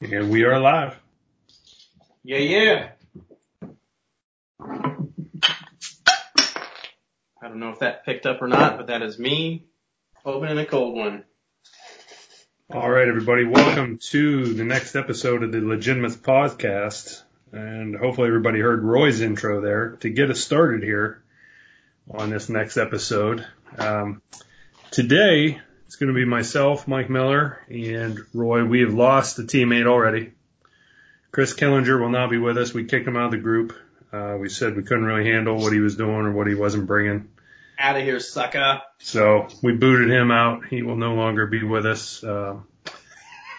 And we are alive. Yeah, yeah. I don't know if that picked up or not, but that is me opening a cold one. All right, everybody. Welcome to the next episode of the Legitimate Podcast. And hopefully everybody heard Roy's intro there to get us started here on this next episode. Um, today, it's going to be myself, Mike Miller, and Roy. We have lost a teammate already. Chris Killinger will not be with us. We kicked him out of the group. Uh, we said we couldn't really handle what he was doing or what he wasn't bringing. Out of here, sucker. So we booted him out. He will no longer be with us. Uh,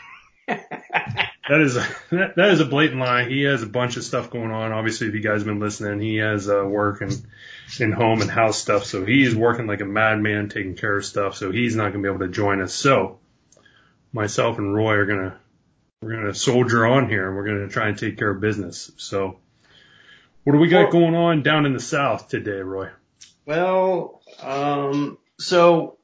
that is a, that, that is a blatant lie. He has a bunch of stuff going on. Obviously, if you guys have been listening, he has uh, work and in home and house stuff. So he's working like a madman taking care of stuff. So he's not going to be able to join us. So myself and Roy are going to we're going to soldier on here and we're going to try and take care of business. So what do we got going on down in the south today, Roy? Well, um, so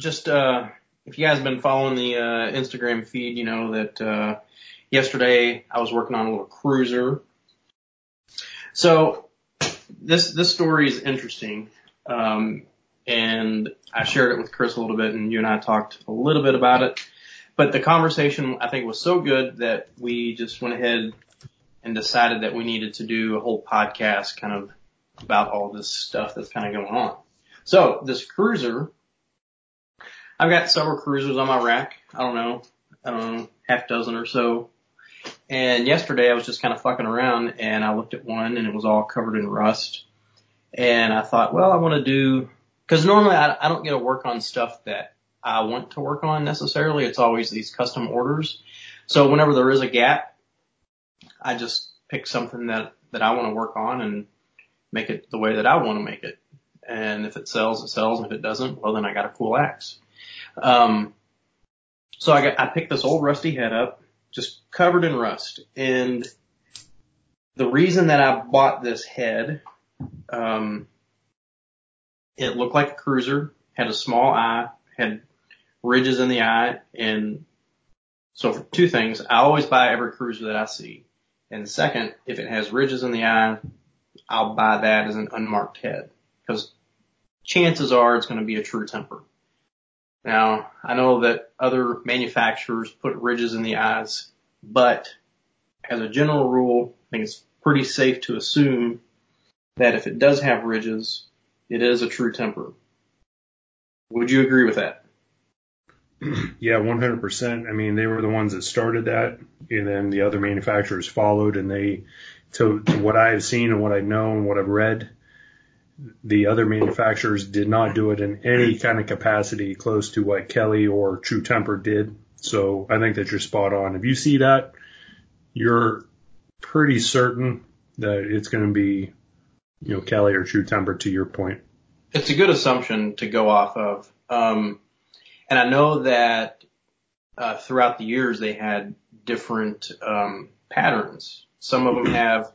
just uh, if you guys have been following the uh, Instagram feed, you know that uh, yesterday I was working on a little cruiser. So this this story is interesting, um, and I shared it with Chris a little bit, and you and I talked a little bit about it. But the conversation I think was so good that we just went ahead and decided that we needed to do a whole podcast kind of about all this stuff that's kind of going on. So this cruiser, I've got several cruisers on my rack. I don't know, I don't know, half dozen or so. And yesterday I was just kind of fucking around and I looked at one and it was all covered in rust. And I thought, well, I want to do, cause normally I, I don't get to work on stuff that I want to work on necessarily. It's always these custom orders. So whenever there is a gap, I just pick something that, that I want to work on and make it the way that I want to make it. And if it sells, it sells. If it doesn't, well, then I got a cool axe. Um, so I got, I picked this old rusty head up just covered in rust. And the reason that I bought this head, um, it looked like a cruiser, had a small eye, had ridges in the eye, and so for two things, I always buy every cruiser that I see. And second, if it has ridges in the eye, I'll buy that as an unmarked head because chances are it's going to be a true temper. Now, I know that other manufacturers put ridges in the eyes, but as a general rule, I think it's pretty safe to assume that if it does have ridges, it is a true temper. Would you agree with that? Yeah, 100%. I mean, they were the ones that started that and then the other manufacturers followed and they, to, to what I have seen and what I know and what I've read, the other manufacturers did not do it in any kind of capacity close to what Kelly or True Temper did. So I think that you're spot on. If you see that, you're pretty certain that it's going to be, you know, Kelly or True Temper to your point. It's a good assumption to go off of. Um, and I know that uh, throughout the years they had different um, patterns. Some of them have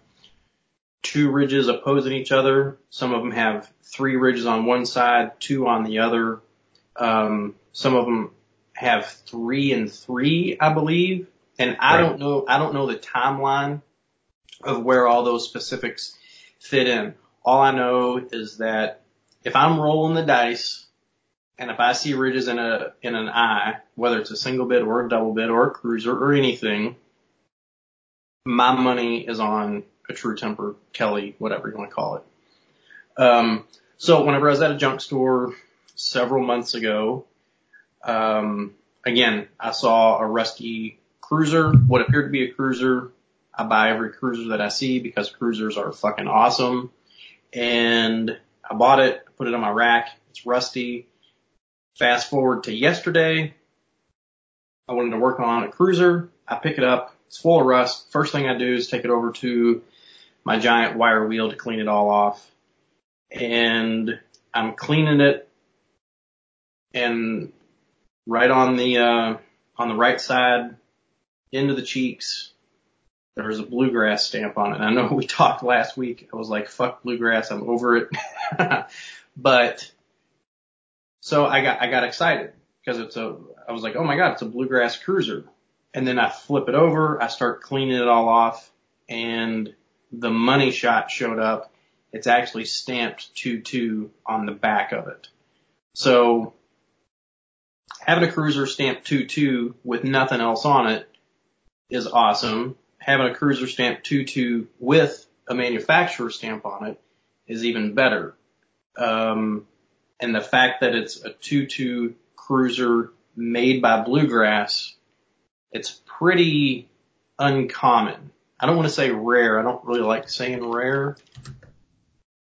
two ridges opposing each other. Some of them have three ridges on one side, two on the other. Um, some of them have three and three, I believe. And I right. don't know, I don't know the timeline of where all those specifics fit in. All I know is that if I'm rolling the dice and if I see ridges in a, in an eye, whether it's a single bit or a double bit or a cruiser or anything, my money is on a true temper, Kelly, whatever you want to call it. Um, so whenever I was at a junk store several months ago, um, again, I saw a rusty cruiser, what appeared to be a cruiser. I buy every cruiser that I see because cruisers are fucking awesome. And I bought it, put it on my rack. It's rusty. Fast forward to yesterday. I wanted to work on a cruiser. I pick it up. It's full of rust. First thing I do is take it over to my giant wire wheel to clean it all off. And I'm cleaning it and right on the, uh, on the right side into the cheeks, there's a bluegrass stamp on it. And I know we talked last week. I was like, fuck bluegrass. I'm over it. but so I got, I got excited because it's a, I was like, oh my God, it's a bluegrass cruiser. and then I flip it over, I start cleaning it all off, and the money shot showed up. It's actually stamped 2-2 on the back of it. So having a cruiser stamped 2-2 with nothing else on it is awesome. Having a cruiser stamped 2-2 with a manufacturer stamp on it is even better. Um, and the fact that it's a 2-2 cruiser made by Bluegrass, it's pretty uncommon. I don't want to say rare. I don't really like saying rare.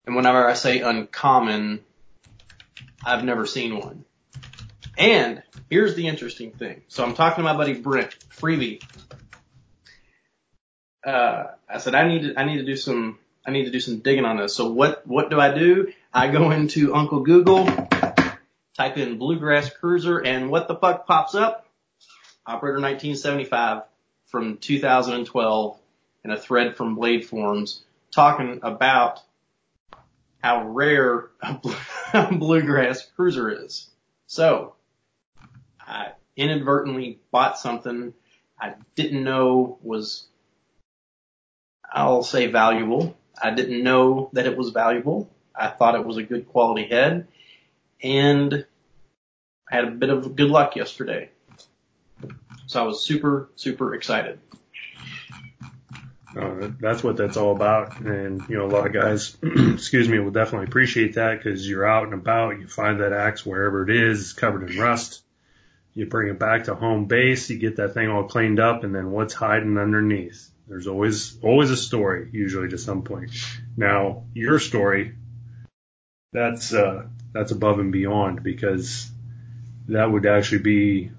And whenever I say uncommon, I've never seen one. And here's the interesting thing. So I'm talking to my buddy Brent Freebie. Uh, I said I need to, I need to do some I need to do some digging on this. So what what do I do? I go into Uncle Google, type in Bluegrass Cruiser, and what the fuck pops up? Operator 1975 from 2012 and a thread from Blade Forums talking about how rare a bluegrass cruiser is. So, I inadvertently bought something I didn't know was, I'll say valuable. I didn't know that it was valuable. I thought it was a good quality head and I had a bit of good luck yesterday. So I was super, super excited. That's what that's all about. And, you know, a lot of guys, excuse me, will definitely appreciate that because you're out and about. You find that axe wherever it is, it's covered in rust. You bring it back to home base. You get that thing all cleaned up and then what's hiding underneath? There's always, always a story, usually to some point. Now, your story, that's, uh, that's above and beyond because that would actually be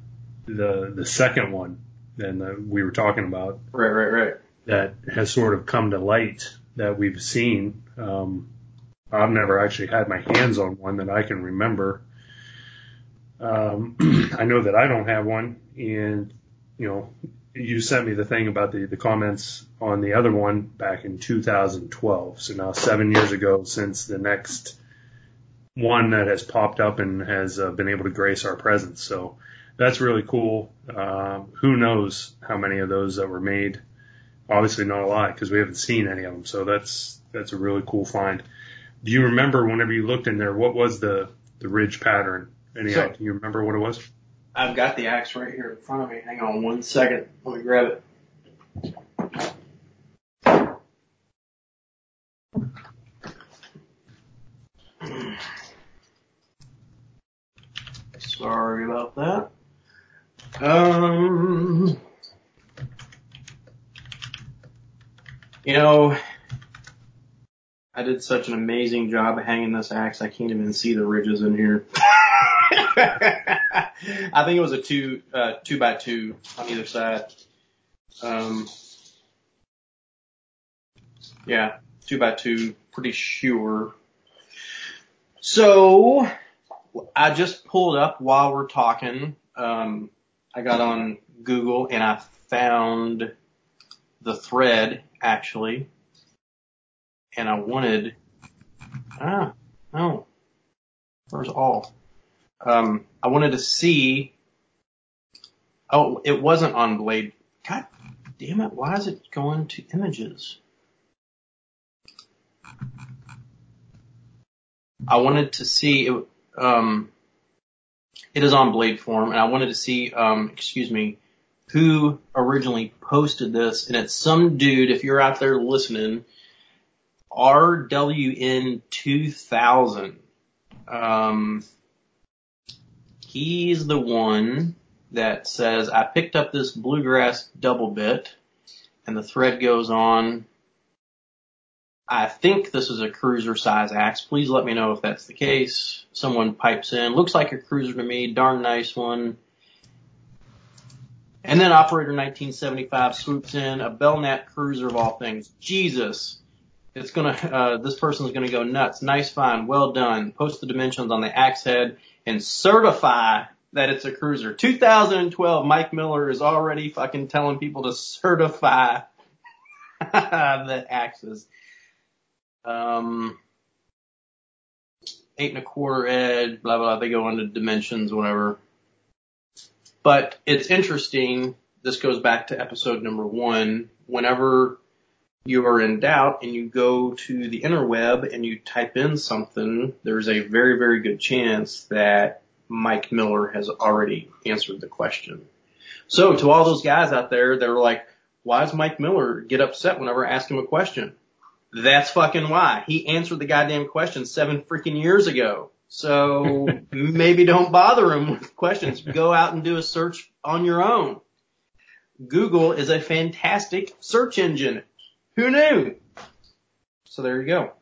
the, the second one that we were talking about. Right, right, right that has sort of come to light that we've seen. Um, I've never actually had my hands on one that I can remember. Um, I know that I don't have one, and you know, you sent me the thing about the the comments on the other one back in 2012. So now seven years ago since the next one that has popped up and has uh, been able to grace our presence. So that's really cool. Um, who knows how many of those that were made obviously not a lot because we haven't seen any of them. So that's that's a really cool find. Do you remember whenever you looked in there, what was the the ridge pattern? Any so, do you remember what it was? I've got the axe right here in front of me. Hang on one second. Let me grab it. Sorry about that. Um, You know, I did such an amazing job of hanging this axe. I can't even see the ridges in here. I think it was a two, uh, two by two on either side. Um, yeah, two by two, pretty sure. So I just pulled up while we're talking. Um, I got on Google and I found the thread actually, and I wanted, ah, no, where's all? Um, I wanted to see, oh, it wasn't on Blade. God damn it, why is it going to images? I wanted to see, it, um, it is on Blade form, and I wanted to see, um, excuse me, who originally posted this, and it's some dude, if you're out there listening, RWN2000. Um, he's the one that says, I picked up this bluegrass double bit, and the thread goes on. I think this is a cruiser size axe. Please let me know if that's the case. Someone pipes in. Looks like a cruiser to me. Darn nice one. And then Operator 1975 swoops in, a Belknap cruiser of all things. Jesus. It's gonna, uh, this person's gonna go nuts. Nice find. Well done. Post the dimensions on the axe head and certify that it's a cruiser. 2012, Mike Miller is already fucking telling people to certify the axes. Um, eight and a quarter edge, blah, blah, They go into dimensions, whatever. But it's interesting this goes back to episode number one. Whenever you are in doubt and you go to the interweb and you type in something, there's a very, very good chance that Mike Miller has already answered the question. So to all those guys out there that are like, why does Mike Miller get upset whenever I ask him a question? That's fucking why. He answered the goddamn question seven freaking years ago. So maybe don't bother him with questions. Go out and do a search on your own. Google is a fantastic search engine. Who knew? So there you go.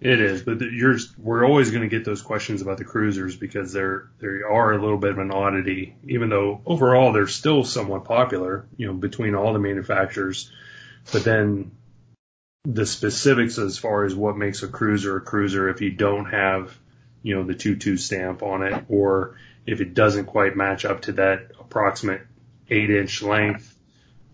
It is, but you're, we're always going to get those questions about the cruisers because they're, they are a little bit of an oddity, even though overall they're still somewhat popular, you know, between all the manufacturers. But then the specifics as far as what makes a cruiser a cruiser if you don't have, you know, the 2-2 stamp on it or if it doesn't quite match up to that approximate 8 inch length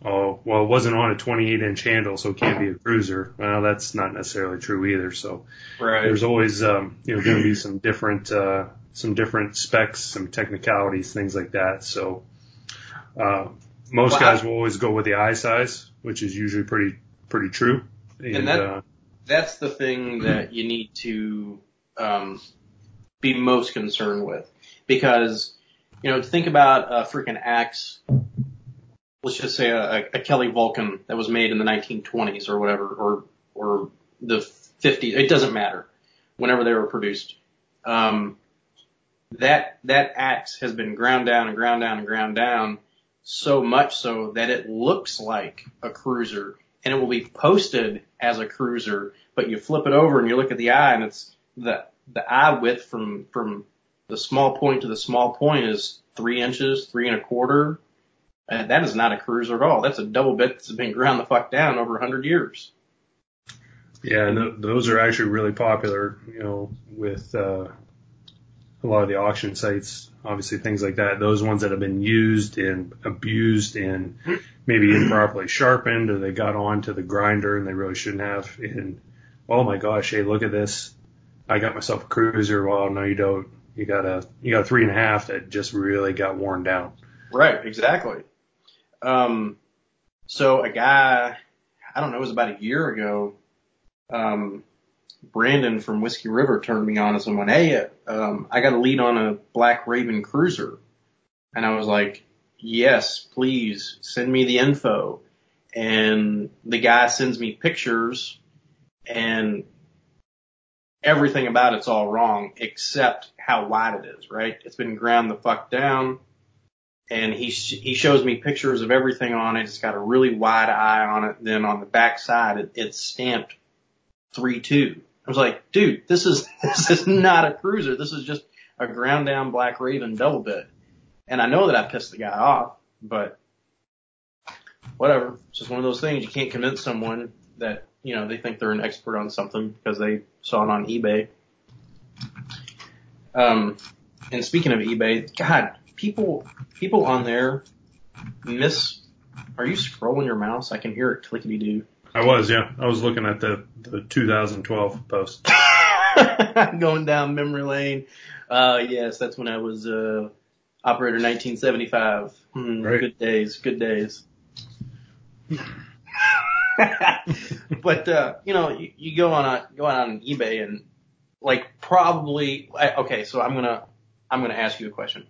oh, well, it wasn't on a 28 inch handle, so it can't be a cruiser. Well, that's not necessarily true either. So right. there's always, um, you know, going to be some different, uh, some different specs, some technicalities, things like that. So, uh, most well, guys will always go with the eye size, which is usually pretty, pretty true. And, and that, uh, that's the thing that you need to, um, be most concerned with because, you know, think about a freaking axe let's just say a, a Kelly Vulcan that was made in the 1920s or whatever, or or the 50s. It doesn't matter. Whenever they were produced, um, that that axe has been ground down and ground down and ground down so much so that it looks like a cruiser and it will be posted as a cruiser. But you flip it over and you look at the eye and it's the the eye width from from the small point to the small point is three inches, three and a quarter, and that is not a cruiser at all. That's a double bit that's been ground the fuck down over a hundred years. Yeah, and th- those are actually really popular, you know, with uh, a lot of the auction sites, obviously things like that. Those ones that have been used and abused and maybe improperly sharpened, or they got onto the grinder and they really shouldn't have. And oh my gosh, hey, look at this! I got myself a cruiser. Well, no, you don't. You got a you got a three and a half that just really got worn down. Right, exactly. Um, so a guy, I don't know, it was about a year ago, um, Brandon from Whiskey River turned me on to someone, hey, um, I got a lead on a Black Raven cruiser. And I was like, yes, please send me the info. And the guy sends me pictures and everything about it's all wrong except how wide it is, right? It's been ground the fuck down and he sh- he shows me pictures of everything on it. It's got a really wide eye on it. Then on the back side, it, it's stamped three two. I was like, dude, this is this is not a cruiser. This is just a ground down Black Raven double bit. And I know that I pissed the guy off, but whatever. It's just one of those things. You can't convince someone that you know they think they're an expert on something because they saw it on eBay. Um, and speaking of eBay, God, people people on there miss. Are you scrolling your mouse? I can hear it clickety do. I was, yeah. I was looking at the the 2012 post. Going down memory lane. Uh, yes, that's when I was uh, operator 1975. Hmm, right. Good days, good days. but uh, you know, you, you go on a, go on eBay and like probably okay. So I'm gonna I'm gonna ask you a question.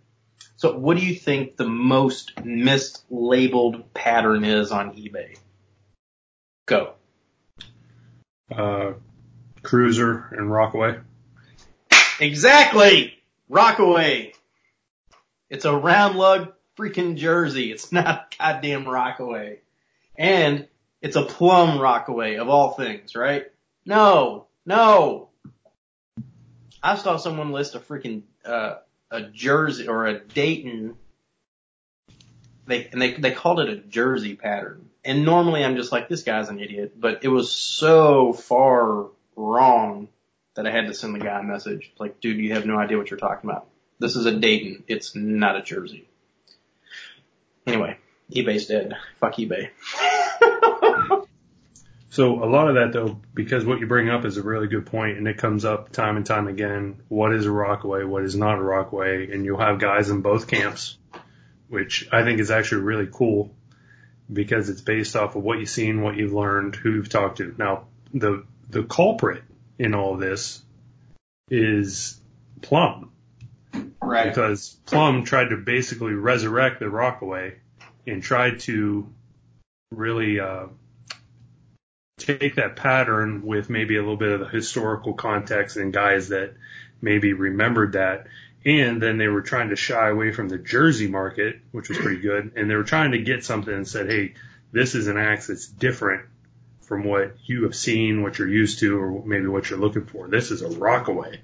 So what do you think the most mislabeled pattern is on eBay? Go. Uh, Cruiser and Rockaway. Exactly! Rockaway. It's a round lug freaking jersey. It's not goddamn Rockaway. And it's a plum Rockaway of all things, right? No, no. I saw someone list a freaking, uh, a jersey or a Dayton. They and they they called it a jersey pattern. And normally I'm just like this guy's an idiot, but it was so far wrong that I had to send the guy a message like, dude, you have no idea what you're talking about. This is a Dayton. It's not a jersey. Anyway, eBay's dead. Fuck eBay. So a lot of that though, because what you bring up is a really good point and it comes up time and time again. What is a rockaway? What is not a rockaway? And you'll have guys in both camps, which I think is actually really cool. because it's based off of what you've seen, what you've learned, who you've talked to. Now, the the culprit in all this is Plum. Right. Because Plum tried to basically resurrect the Rockaway and tried to really uh, take that pattern with maybe a little bit of the historical context and guys that maybe remembered that. And then they were trying to shy away from the Jersey market, which was pretty good. And they were trying to get something and said, hey, this is an axe that's different from what you have seen, what you're used to, or maybe what you're looking for. This is a Rockaway.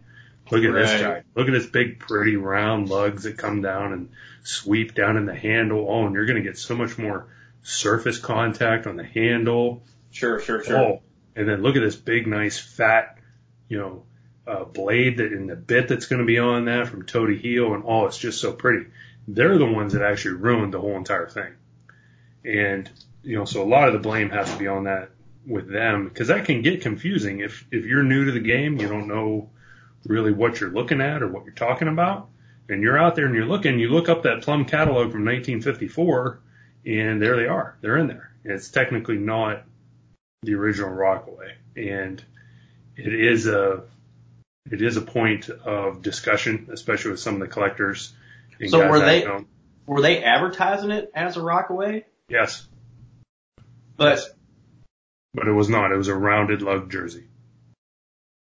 Look at this guy. Look at this big, pretty round lugs that come down and sweep down in the handle. Oh, and you're going to get so much more surface contact on the handle. Sure, sure, sure. Oh, and then look at this big, nice, fat, you know, uh, blade that in the bit that's going to be on that from toe to heel, and oh, it's just so pretty. They're the ones that actually ruined the whole entire thing. And you know, so a lot of the blame has to be on that with them because that can get confusing if if you're new to the game, you don't know really what you're looking at or what you're talking about, and you're out there and you're looking, you look up that Plum catalog from 1954, and there they are, they're in there. And it's technically not the original Rockaway, and it is a it is a point of discussion, especially with some of the collectors. So were they-. Were they advertising it as a Rockaway? Yes, But but it was not. It was a rounded lug jersey.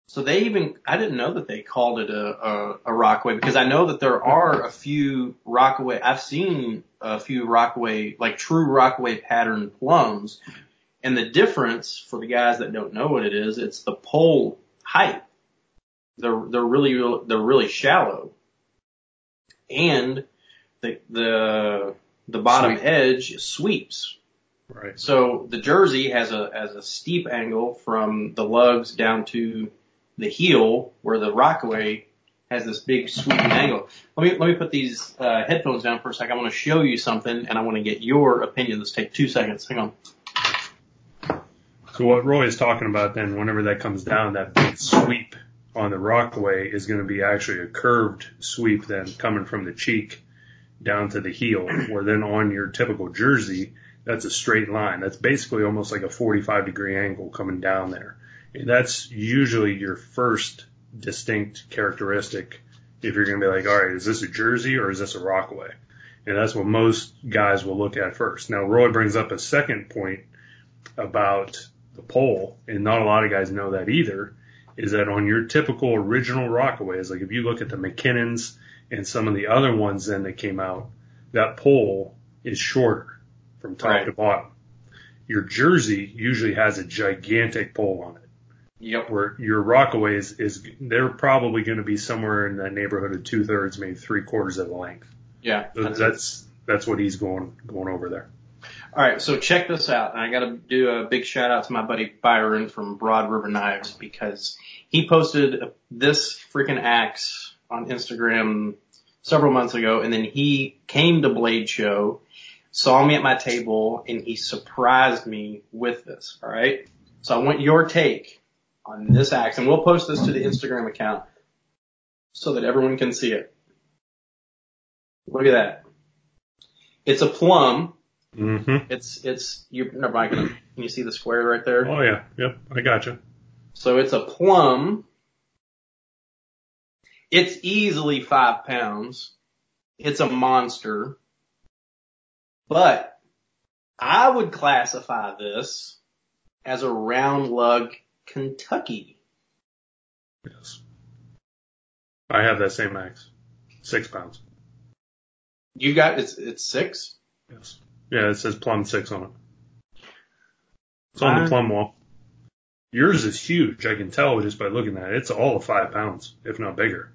so they even I didn't know that they called it a, a a Rockaway because I know that there are a few Rockaway. I've seen a few Rockaway like true Rockaway pattern plums, and the difference for the guys that don't know what it is, it's the pole height. They're they're really they're really shallow, and the the the bottom Sweep. edge sweeps. Right. So the jersey has a has a steep angle from the lugs down to the heel, where the Rockaway has this big sweeping angle. Let me let me put these uh, headphones down for a second. I want to show you something, and I want to get your opinion. Let's take two seconds. Hang on. So what Roy is talking about then, whenever that comes down, that big sweep on the Rockaway is going to be actually a curved sweep then coming from the cheek down to the heel, where then on your typical jersey, that's a straight line. That's basically almost like a 45 degree angle coming down there. That's usually your first distinct characteristic if you're going to be like, all right, is this a jersey or is this a Rockaway? And that's what most guys will look at first. Now, Roy brings up a second point about the pole, and not a lot of guys know that either, is that on your typical original Rockaways, like if you look at the McKinnons and some of the other ones then that came out, that pole is shorter from top Right. to bottom. Your jersey usually has a gigantic pole on it Yep. where your Rockaways is they're probably going to be somewhere in the neighborhood of two thirds, maybe three quarters of the length. Yeah. So that's That's that's, what he's going going over there. All right. So check this out. I got to do a big shout out to my buddy Byron from Broad River Knives because he posted this freaking axe on Instagram several months ago, and then he came to Blade Show, saw me at my table, and he surprised me with this. All right. So I want your take on this axe, and we'll post this to the Instagram account so that everyone can see it. Look at that. It's a plum. Mm-hmm. It's it's you're never mind. Can you see the square right there? Oh yeah, yep, I gotcha. So it's a plum. It's easily five pounds. It's a monster. But I would classify this as a round lug Kentucky. Yes. I have that same axe, six pounds. You got it's it's six. Yes. Yeah, it says plum six on it. It's on the plum wall. Yours is huge. I can tell just by looking at it. It's all of five pounds, if not bigger.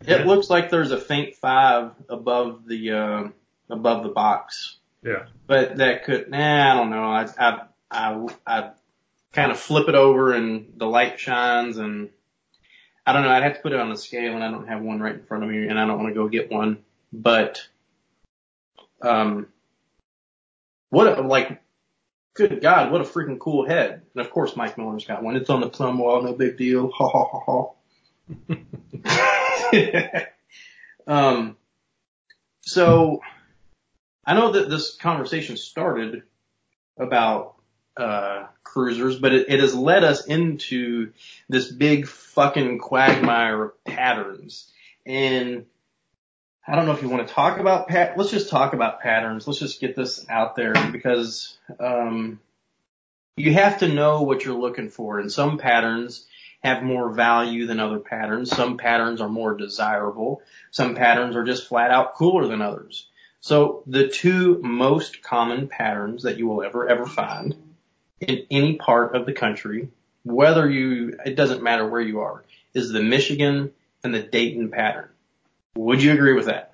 It Yeah. looks like there's a faint five above the uh, above the box. Yeah. But that could, nah, I don't know. I, I, I, I kind of flip it over and the light shines and I don't know. I'd have to put it on a scale and I don't have one right in front of me and I don't want to go get one. But, um, what a, like, good God, what a freaking cool head. And of course Mike Miller's got one. It's on the plum wall, no big deal. Ha ha ha ha. um, so I know that this conversation started about uh, cruisers, but it, it has led us into this big fucking quagmire of patterns. And I don't know if you want to talk about pat. Let's just talk about patterns. Let's just get this out there because um, you have to know what you're looking for. And some patterns have more value than other patterns. Some patterns are more desirable. Some patterns are just flat out cooler than others. So the two most common patterns that you will ever ever find in any part of the country, whether you, it doesn't matter where you are, is the Michigan and the Dayton pattern. Would you agree with that?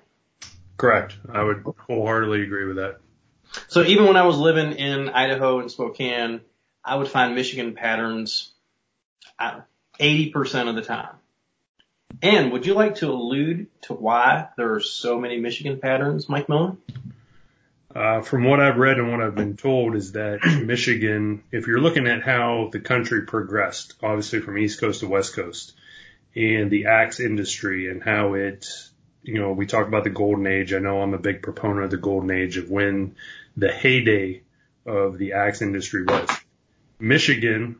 Correct. I would wholeheartedly agree with that. So even when I was living in Idaho and Spokane, I would find Michigan patterns 80% of the time. And would you like to allude to why there are so many Michigan patterns, Mike Miller? Uh, from what I've read and what I've been told is that Michigan, if you're looking at how the country progressed, obviously from East Coast to West Coast, and the axe industry and how it, you know, we talk about the golden age. I know I'm a big proponent of the golden age of when the heyday of the axe industry was. Michigan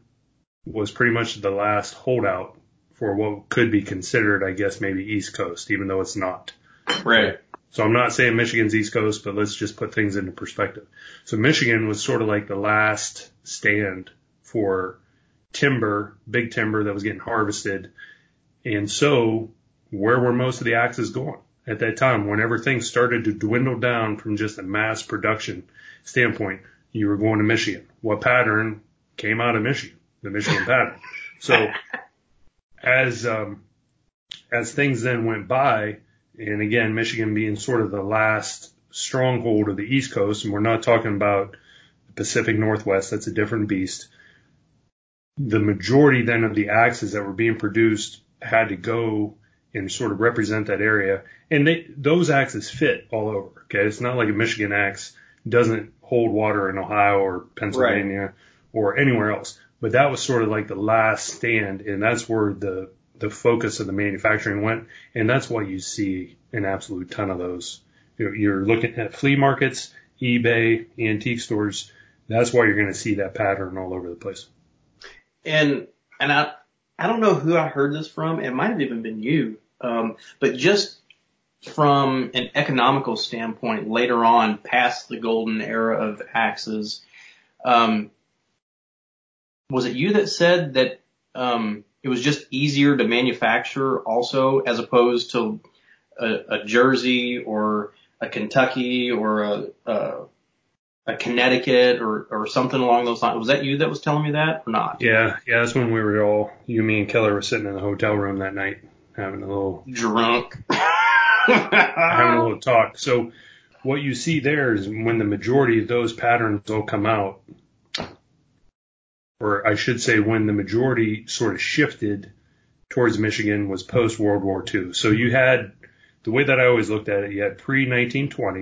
was pretty much the last holdout for what could be considered, I guess, maybe East Coast, even though it's not. Right. So I'm not saying Michigan's East Coast, but let's just put things into perspective. So Michigan was sort of like the last stand for timber, big timber that was getting harvested. And so where were most of the axes going at that time? Whenever things started to dwindle down from just a mass production standpoint, you were going to Michigan. What pattern came out of Michigan? The Michigan pattern. So as, um, as things then went by, and again, Michigan being sort of the last stronghold of the East Coast, and we're not talking about the Pacific Northwest, that's a different beast. The majority then of the axes that were being produced had to go and sort of represent that area. And they, those axes fit all over. Okay. It's not like a Michigan axe doesn't hold water in Ohio or Pennsylvania right. or anywhere else. But that was sort of like the last stand. And that's where the the focus of the manufacturing went, and that's why you see an absolute ton of those. You're, you're looking at flea markets, eBay, antique stores. That's why you're going to see that pattern all over the place. And and I I don't know who I heard this from. It might have even been you. Um, but just from an economical standpoint, later on, past the golden era of axes, um, was it you that said that um, it was just easier to manufacture also as opposed to a, a Jersey or a Kentucky or a, a, a Connecticut or, or something along those lines. Was that you that was telling me that or not? Yeah, yeah, that's when we were all, you, me, and Keller were sitting in the hotel room that night having a little drunk, having a little talk. So what you see there is when the majority of those patterns all come out, or I should say when the majority sort of shifted towards Michigan was post World War II. So you had the way that I always looked at it, you had pre 1920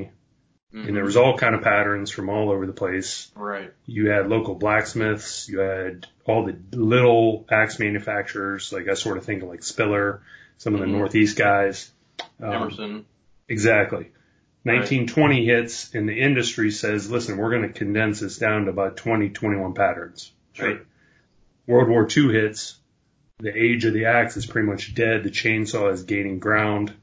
mm-hmm. and there was all kind of patterns from all over the place. Right. You had local blacksmiths, you had all the little axe manufacturers, like I sort of think of like Spiller, some of the mm-hmm. Northeast guys. Um, Emerson. Exactly. 1920 right. hits and the industry says, listen, we're going to condense this down to about 20, 21 patterns. Sure. Right? World War II hits. The age of the axe is pretty much dead. The chainsaw is gaining ground.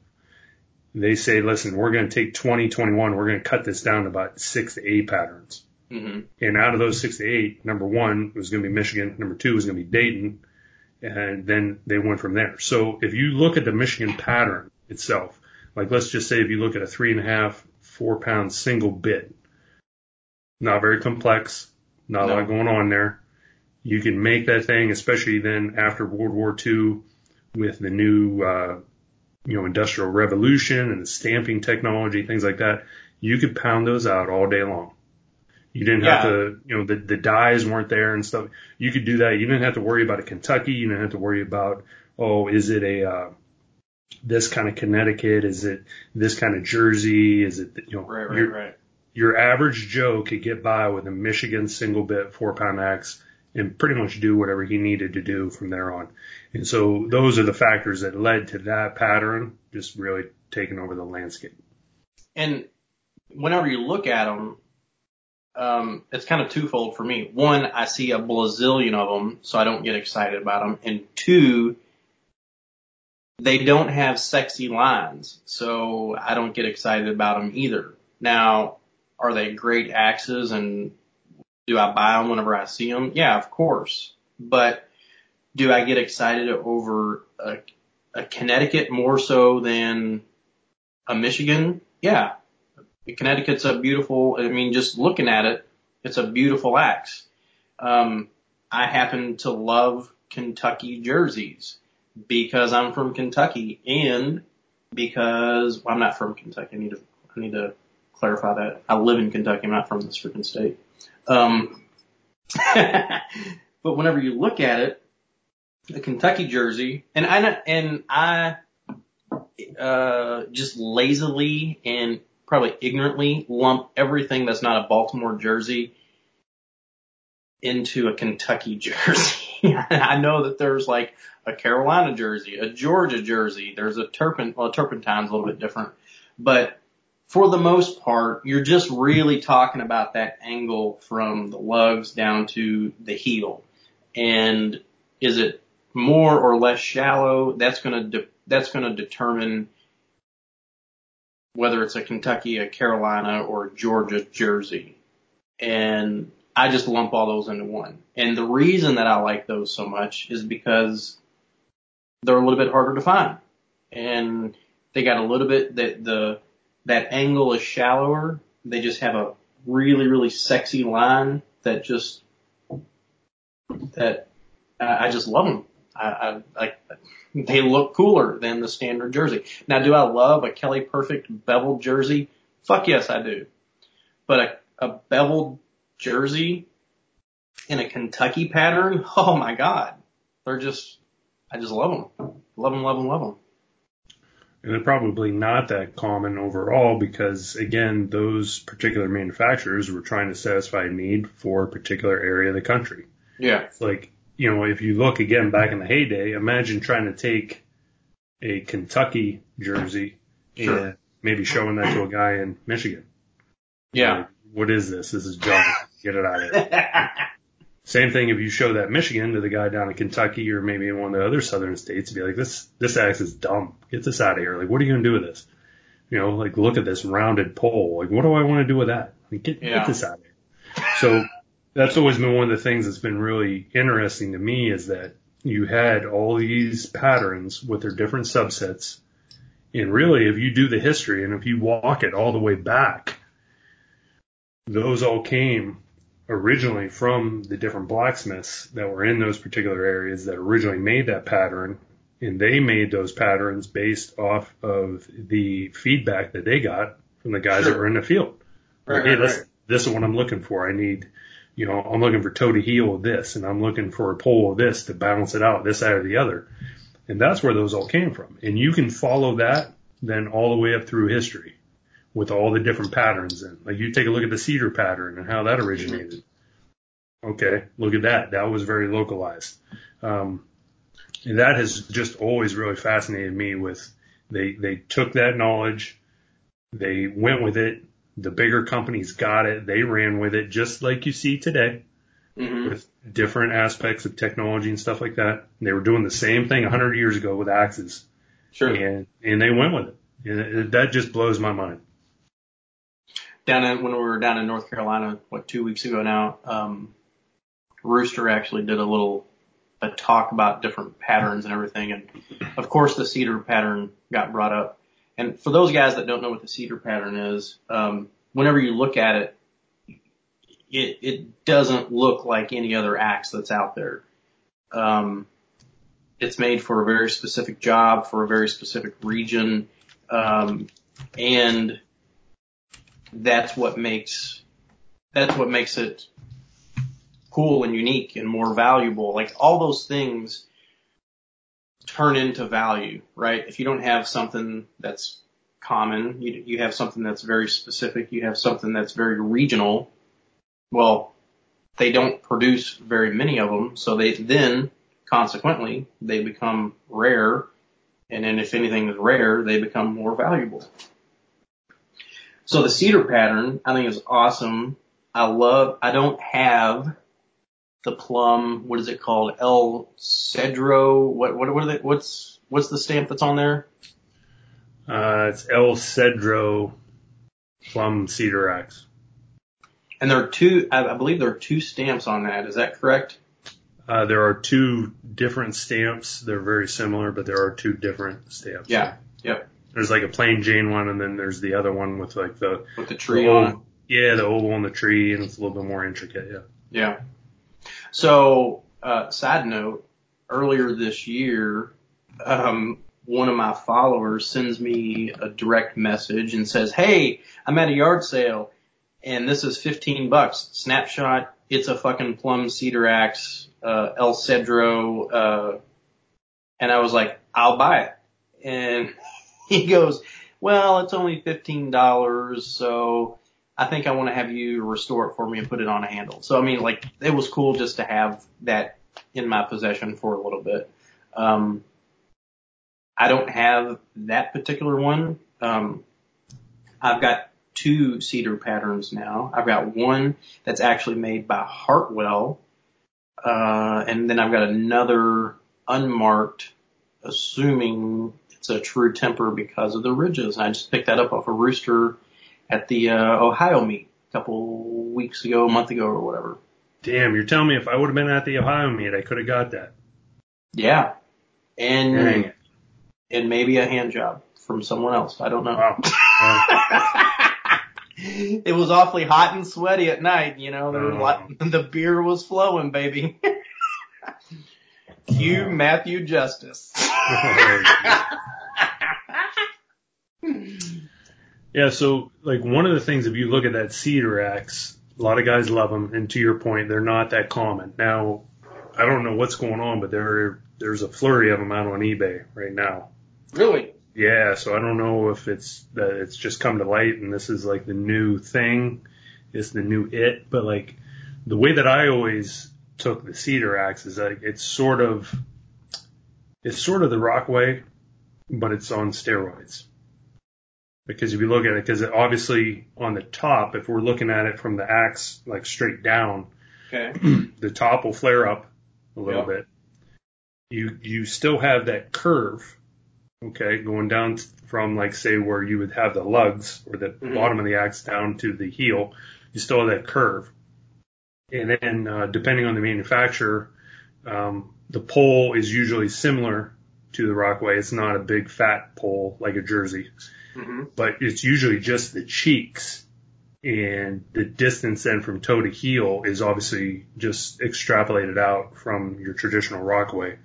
They say, listen, we're going to take 2021. We're going to cut this down to about six to eight patterns. Mm-hmm. And out of those six to eight, number one was going to be Michigan. Number two was going to be Dayton. And then they went from there. So if you look at the Michigan pattern itself, like let's just say if you look at a three and a half, four pound single bit, not very complex, not no. a lot going on there you can make that thing, especially then after World War II with the new, uh, you know, industrial revolution and the stamping technology, things like that. You could pound those out all day long. You didn't yeah. have to, you know, the, the dies weren't there and stuff. You could do that. You didn't have to worry about a Kentucky. You didn't have to worry about, oh, is it a, uh, this kind of Connecticut? Is it this kind of Jersey? Is it, you know, right, right, your, right. your average Joe could get by with a Michigan single bit four pound axe and pretty much do whatever he needed to do from there on. And so those are the factors that led to that pattern just really taking over the landscape. And whenever you look at them, um, it's kind of twofold for me. One, I see a blazillion of them, so I don't get excited about them. And two, they don't have sexy lines, so I don't get excited about them either. Now, are they great axes and do I buy them whenever I see them? Yeah, of course. But do I get excited over a, a Connecticut more so than a Michigan? Yeah. Connecticut's a beautiful, I mean, just looking at it, it's a beautiful axe. Um, I happen to love Kentucky jerseys because I'm from Kentucky and because well, I'm not from Kentucky. I need to, I need to clarify that. I live in Kentucky. I'm not from this freaking state. Um, but whenever you look at it, the Kentucky jersey, and I and I uh, just lazily and probably ignorantly lump everything that's not a Baltimore jersey into a Kentucky jersey. I know that there's like a Carolina jersey, a Georgia jersey, there's a Turpin, well, Turpentine's a little bit different, but for the most part, you're just really talking about that angle from the lugs down to the heel. And is it more or less shallow? That's going to, de- that's going to determine whether it's a Kentucky, a Carolina, or Georgia jersey. And I just lump all those into one. And the reason that I like those so much is because they're a little bit harder to find. And they got a little bit that the that angle is shallower. They just have a really, really sexy line that just, that I just love them. I, I, I, they look cooler than the standard jersey. Now, do I love a Kelly Perfect beveled jersey? Fuck yes, I do. But a, a beveled jersey in a Kentucky pattern, oh my god, they're just, I just love them. Love them, love them, love them. And they're probably not that common overall because again, those particular manufacturers were trying to satisfy a need for a particular area of the country. Yeah. It's like, you know, if you look again back in the heyday, imagine trying to take a Kentucky jersey sure. and maybe showing that to a guy in Michigan. Yeah. Like, what is this? This is junk. Get it out of here. Same thing if you show that Michigan to the guy down in Kentucky or maybe in one of the other southern states, be like, this, this axe is dumb. Get this out of here. Like, what are you going to do with this? You know, like, look at this rounded pole. Like, what do I want to do with that? Like, get, yeah. get this out of here. So that's always been one of the things that's been really interesting to me is that you had all these patterns with their different subsets. And really, if you do the history and if you walk it all the way back, those all came originally from the different blacksmiths that were in those particular areas that originally made that pattern and they made those patterns based off of the feedback that they got from the guys sure. that were in the field. Right, like, hey, right, this, right. this is what I'm looking for. I need, you know, I'm looking for toe to heel of this and I'm looking for a pole of this to balance it out, this side or the other. And that's where those all came from. And you can follow that then all the way up through history with all the different patterns And Like you take a look at the cedar pattern and how that originated. Okay, look at that. That was very localized. Um, and that has just always really fascinated me with they they took that knowledge, they went with it. The bigger companies got it. They ran with it just like you see today mm-hmm. with different aspects of technology and stuff like that. And they were doing the same thing a hundred years ago with axes. Sure. And, and they went with it. And it, that just blows my mind down in, when we were down in North Carolina, what, two weeks ago now, um, Rooster actually did a little, a talk about different patterns and everything. And of course the cedar pattern got brought up. And for those guys that don't know what the cedar pattern is, um, whenever you look at it, it, it doesn't look like any other axe that's out there. Um, it's made for a very specific job, for a very specific region, um, and that's what makes that's what makes it cool and unique and more valuable. Like all those things turn into value, right? If you don't have something that's common, you, you have something that's very specific, you have something that's very regional. Well, they don't produce very many of them, so they then consequently they become rare, and then if anything is rare, they become more valuable. So the cedar pattern, I think is awesome I love, I don't have the Plumb, what is it called? El Cedro, what, what, what are they, what's, what's the stamp that's on there? Uh, it's El Cedro Plumb Cedar Axe. And there are two, I, I believe there are two stamps on that. Is that correct? Uh, there are two different stamps. They're very similar, but there are two different stamps. Yeah. Yep. There's like a plain Jane one, and then there's the other one with like the With the tree the on Yeah, the oval on the tree, and it's a little bit more intricate. Yeah. Yeah. So, uh, side note, earlier this year, um, one of my followers sends me a direct message and says, Hey, I'm at a yard sale and this is 15 bucks. Snapshot. It's a fucking Plumb cedar axe, uh, El Cedro, uh, and I was like, I'll buy it. And he goes, well, it's only $15. So I think I want to have you restore it for me and put it on a handle. So I mean, like, it was cool just to have that in my possession for a little bit. Um, I don't have that particular one. Um, I've got two cedar patterns now. I've got one that's actually made by Hartwell, uh, and then I've got another unmarked, assuming it's a true temper because of the ridges. I just picked that up off a rooster at the uh, Ohio meet a couple weeks ago, a month ago, or whatever. Damn, you're telling me if I would have been at the Ohio meet, I could have got that. Yeah, and and maybe a hand job from someone else. I don't know. Wow. It was awfully hot and sweaty at night. You know, there was a Oh. lot, the beer was flowing, baby. Cue Oh. Matthew Justice. Yeah, so like one of the things, if you look at that cedar axe, a lot of guys love them, and to your point, they're not that common. Now, I don't know what's going on, but there there's a flurry of them out on eBay right now. really? Yeah, so I don't know if it's that it's just come to light and this is like the new thing, it's the new it, but like the way that I always took the cedar axe is like it's sort of it's sort of the Rockaway, but it's on steroids. Because if you look at it, because obviously on the top, if we're looking at it from the axe like straight down, Okay. the top will flare up a little Yep. bit. You you still have that curve, okay, going down from like say where you would have the lugs or the Mhm. bottom of the axe down to the heel. You still have that curve, and then uh, depending on the manufacturer, um, the pole is usually similar to the Rockaway. It's not a big fat pole like a Jersey hmm but it's usually just the cheeks and the distance then from toe to heel is obviously just extrapolated out from your traditional Rockaway.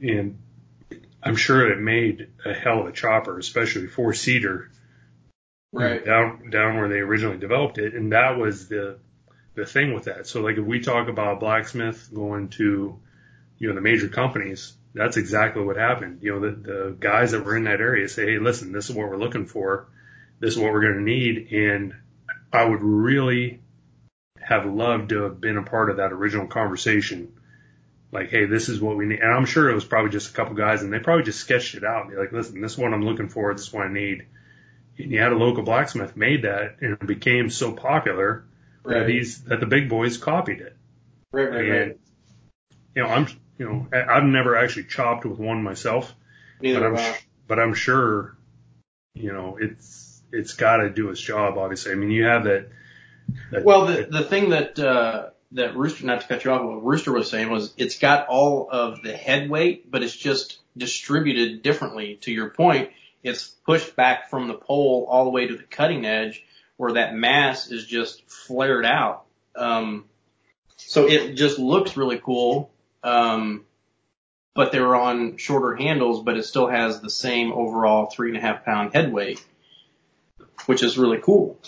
And I'm sure it made a hell of a chopper, especially four seater. Right. down, down where they originally developed it. And that was the, the thing with that. So like if we talk about blacksmith going to, you know, the major companies, that's exactly what happened. You know, the, the guys that were in that area say, Hey, listen, this is what we're looking for. This is what we're going to need. And I would really have loved to have been a part of that original conversation. Like, Hey, this is what we need. And I'm sure it was probably just a couple guys and they probably just sketched it out and be like, listen, this is what I'm looking for. This is what I need. And you had a local blacksmith made that and it became so popular that these, that the big boys copied it. Right. Right. And, Right. you know, I'm, you know, I've never actually chopped with one myself, but I'm, I. but I'm sure, you know, it's, it's got to do its job. Obviously, I mean, you have that. that Well, the the thing that uh, that Rooster, not to cut you off, what Rooster was saying was it's got all of the head weight, but it's just distributed differently. To your point, it's pushed back from the pole all the way to the cutting edge, where that mass is just flared out. Um, so it just looks really cool. Um, but they're on shorter handles, but it still has the same overall three and a half pound head weight, which is really cool.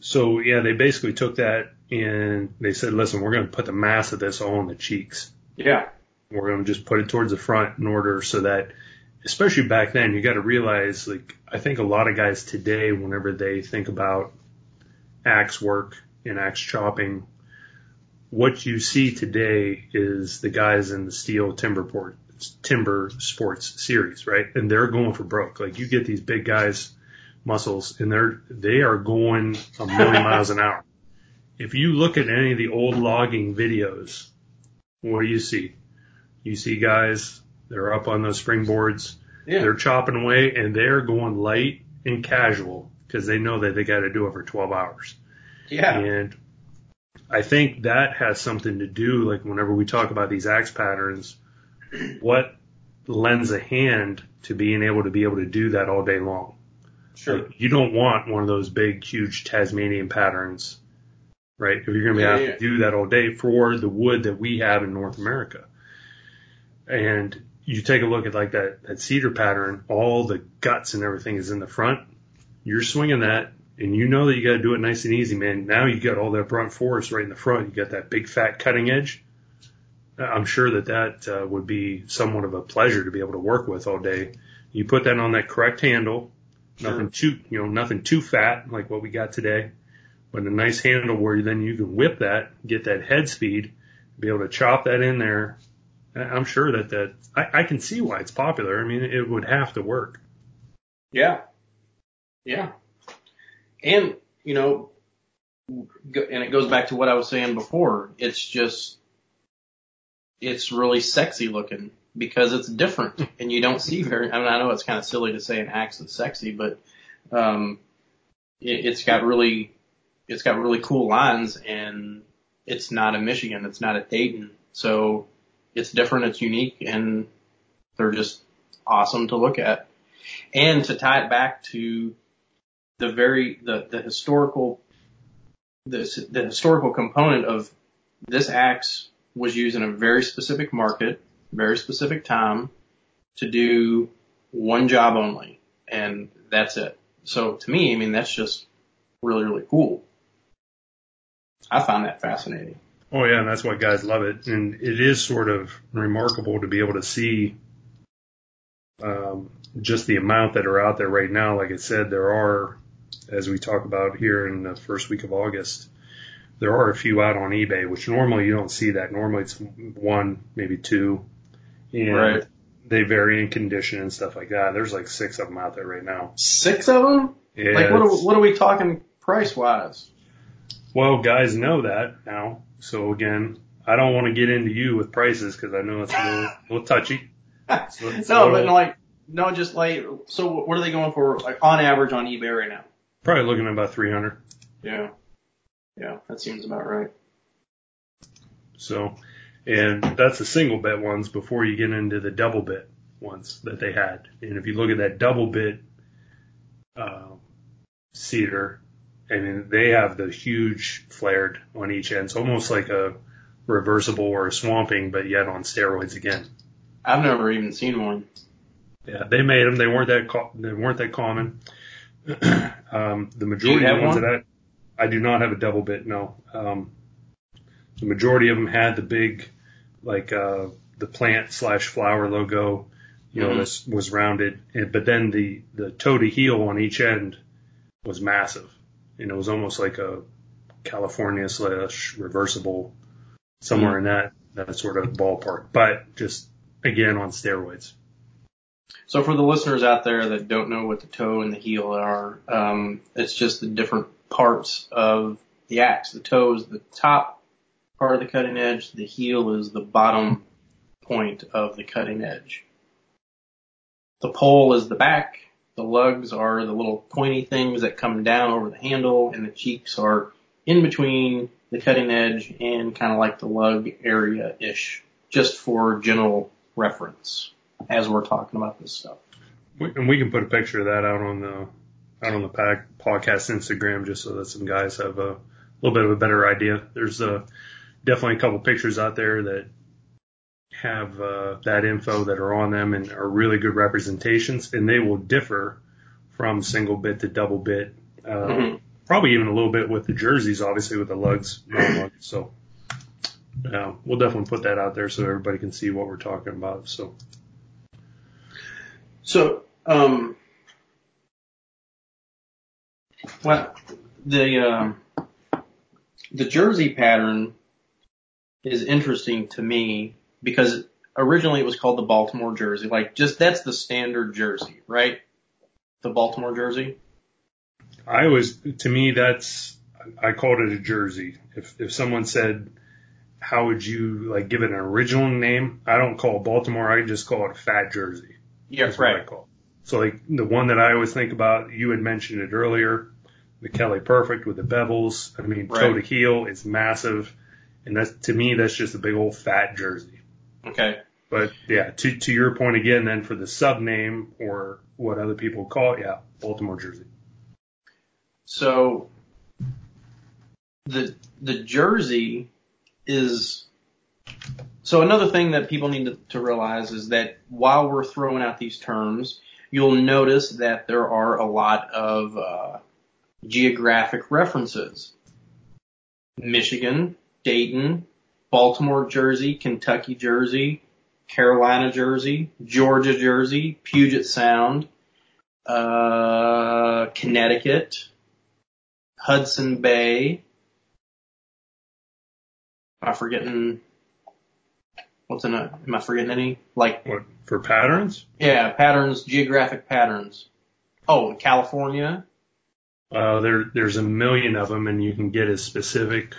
so yeah, they basically took that and they said, listen, we're going to put the mass of this all on the cheeks. Yeah. We're going to just put it towards the front in order so that, especially back then, you got to realize, like, I think a lot of guys today, whenever they think about axe work and axe chopping, what you see today is the guys in the STIHL timber port, timber sports series, right? And they're going for broke. Like you get these big guys, muscles, and they're, they are going a million miles an hour. if you look at any of the old logging videos, what do you see? You see guys they're up on those springboards. Yeah. They're chopping away and they're going light and casual because they know that they got to do it for 12 hours. Yeah. And I think that has something to do, like whenever we talk about these axe patterns, what lends a hand to being able to be able to do that all day long. Sure. Like, you don't want one of those big, huge Tasmanian patterns, right? If you're going to Yeah, have yeah. to do that all day for the wood that we have in North America. And you take a look at like that, that cedar pattern, all the guts and everything is in the front. You're swinging that and you know that you got to do it nice and easy, man. Now you got all that brunt force right in the front. You got that big fat cutting edge. I'm sure that that uh, would be somewhat of a pleasure to be able to work with all day. You put that on that correct handle, Sure. nothing too, you know, nothing too fat like what we got today, but a nice handle where then you can whip that, get that head speed, be able to chop that in there. I'm sure that that, I, I can see why it's popular. I mean, it would have to work. Yeah. Yeah. And, you know, and it goes back to what I was saying before. It's just, it's really sexy looking because it's different and you don't see very, I mean, I know it's kind of silly to say an axe is sexy, but, um, it, it's got really, it's got really cool lines and it's not a Michigan. It's not a Dayton. So it's different. It's unique and they're just awesome to look at. And to tie it back to the very, the, the historical, the, the historical component of this axe was used in a very specific market, very specific time to do one job only. And that's it. So to me, I mean, that's just really, really cool. I find that fascinating. Oh yeah, and that's why guys love it. And it is sort of remarkable to be able to see um, just the amount that are out there right now. Like I said, there are, as we talk about here in the first week of August, there are a few out on eBay, which normally you don't see that. Normally it's one, maybe two, and Right. they vary in condition and stuff like that. There's like six of them out there right now. Six of them? Yeah, like what are, what are we talking price wise? Well, guys know that now. So again, I don't want to get into you with prices because I know it's a little, little touchy. So no, but little- like, no, just like, so what are they going for, like, on average on eBay right now? Probably looking at about 300. Yeah. Yeah, that seems about right. So, and that's the single bit ones before you get into the double bit ones that they had. And if you look at that double bit, uh, cedar, I mean, they have the huge flared on each end. It's almost like a reversible or a swamping, but yet on steroids again. I've never even seen one. Yeah, they made them. They weren't that co- they weren't that common. um, the majority of the ones one? that I, I do not have a double bit. No, um, the majority of them had the big, like uh, the plant slash flower logo. You know, Mhm. this was rounded, and, but then the the toe to heel on each end was massive, and it was almost like a California slash reversible, somewhere in that that sort of ballpark. But just again on steroids. So for the listeners out there that don't know what the toe and the heel are, um, it's just the different parts of the axe. The toe is the top part of the cutting edge. The heel is the bottom point of the cutting edge. The pole is the back. The lugs are the little pointy things that come down over the handle and the cheeks are in between the cutting edge and kind of like the lug area-ish, just for general reference as we're talking about this stuff. We, and we can put a picture of that out on the out on the pack, podcast Instagram just so that some guys have a little bit of a better idea. There's uh, definitely a couple pictures out there that have uh, that info that are on them and are really good representations, and they will differ from single bit to double bit. Uh, Mhm. Probably even a little bit with the jerseys, obviously with the lugs. So uh, we'll definitely put that out there so everybody can see what we're talking about. So. So, um, well, the um, the jersey pattern is interesting to me because originally it was called the Baltimore jersey. Like, just that's the standard jersey, right? The Baltimore jersey. I always, to me, that's I called it a jersey. If if someone said, how would you like give it an original name? I don't call it Baltimore. I just call it fat jersey. Yeah, right. So like the one that I always think about, you had mentioned it earlier, the Kelly Perfect with the bevels. I mean, toe to heel is massive, and that's to me that's just a big old fat jersey. Okay. But yeah, to to your point again, then for the sub name or what other people call it, yeah, Baltimore jersey. So the the jersey is so another thing that people need to, to realize is that while we're throwing out these terms, you'll notice that there are a lot of uh, geographic references. Michigan, Dayton, Baltimore jersey, Kentucky jersey, Carolina jersey, Georgia jersey, Puget Sound, uh, Connecticut, Hudson Bay. Am I forgetting? What's in a? Am I forgetting any? Like, What for patterns? yeah, patterns, geographic patterns. Oh, California. Uh, there there's a million of them, and you can get as specific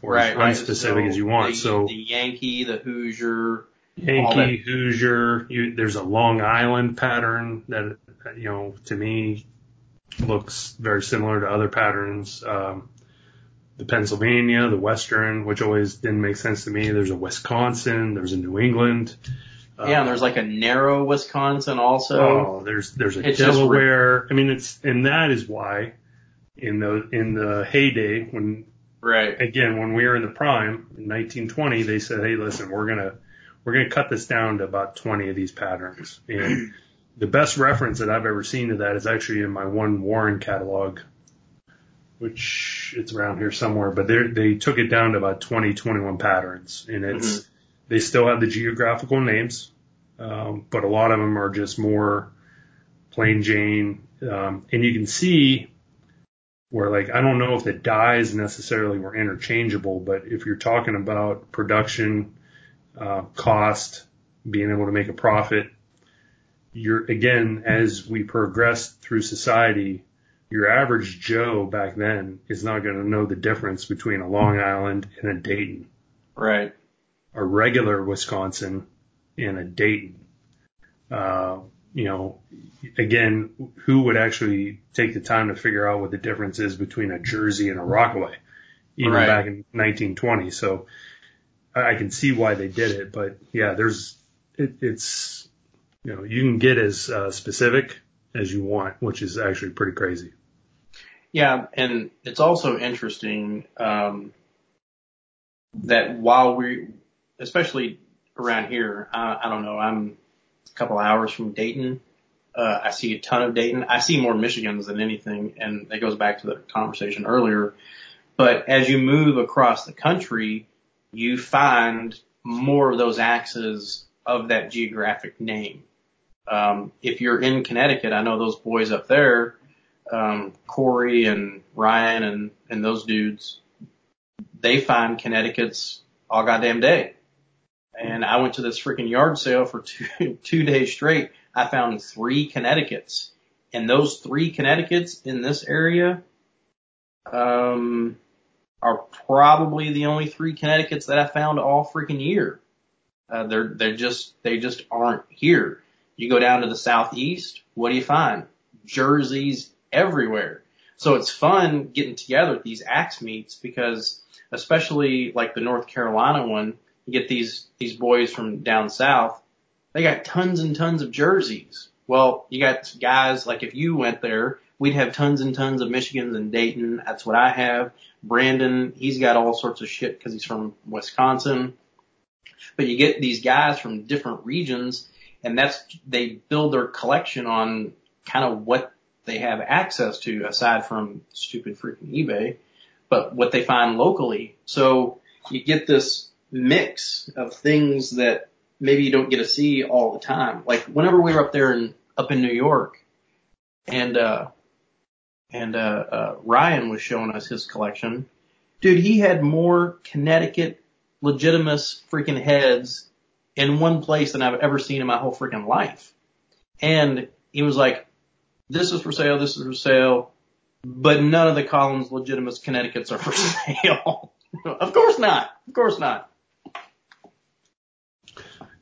or right, as right. unspecific So as you want. The, so the Yankee, the Hoosier. Yankee, Hoosier. You, there's a Long Island pattern that you know to me looks very similar to other patterns. Um, the Pennsylvania, the Western, which always didn't make sense to me. There's a Wisconsin. There's a New England. Yeah, and there's like a narrow Wisconsin also. Oh, there's there's a It's just Delaware. I mean, it's and that is why in the in the heyday when Right. again when we were in the prime in 1920, they said, hey, listen, we're gonna we're gonna cut this down to about 20 of these patterns. And the best reference that I've ever seen to that is actually in my one Warren catalog, which it's around here somewhere. But they they took it down to about 20, 21 patterns, and it's they still have the geographical names, um, but a lot of them are just more plain Jane. Um, and you can see where like I don't know if the dies necessarily were interchangeable, but if you're talking about production, uh, cost, being able to make a profit, you're again as we progress through society, your average Joe back then is not going to know the difference between a Long Island and a Dayton Right. a regular Wisconsin and a Dayton. Uh, you know, again, who would actually take the time to figure out what the difference is between a Jersey and a Rockaway, even Right. back in 1920? So I I can see why they did it, but yeah, there's, it, it's, you know, you can get as uh, specific as you want, which is actually pretty crazy. Yeah, and it's also interesting um, that while we, especially around here, I, I don't know, I'm a couple hours from Dayton. Uh, I see a ton of Dayton. I see more Michigans than anything, and it goes back to the conversation earlier. But as you move across the country, you find more of those axes of that geographic name. Um, if you're in Connecticut, I know those boys up there, um, Corey and Ryan and, and those dudes, they find Connecticut's all goddamn day. And I went to this freaking yard sale for two, two days straight. I found three Connecticut's and those three Connecticut's in this area, um, are probably the only three Connecticut's that I found all freaking year. Uh, they're, they're just, they just aren't here. You go down to the southeast, what do you find? Jerseys everywhere. So it's fun getting together at these axe meets because especially like the North Carolina one, you get these, these boys from down south, they got tons and tons of jerseys. Well, you got guys like if you went there, we'd have tons and tons of Michigans and Dayton. That's what I have. Brandon, he's got all sorts of shit because he's from Wisconsin. But you get these guys from different regions and that's, they build their collection on kind of what they have access to aside from stupid freaking eBay, but what they find locally. So you get this mix of things that maybe you don't get to see all the time. Like whenever we were up there in, up in New York and, uh, and, uh, uh, Ryan was showing us his collection. Dude, he had more Connecticut legitimate freaking heads in one place than I've ever seen in my whole freaking life. And he was like, this is for sale, this is for sale. but none of the Collins legitimate Connecticut's are for sale. of course not. Of course not.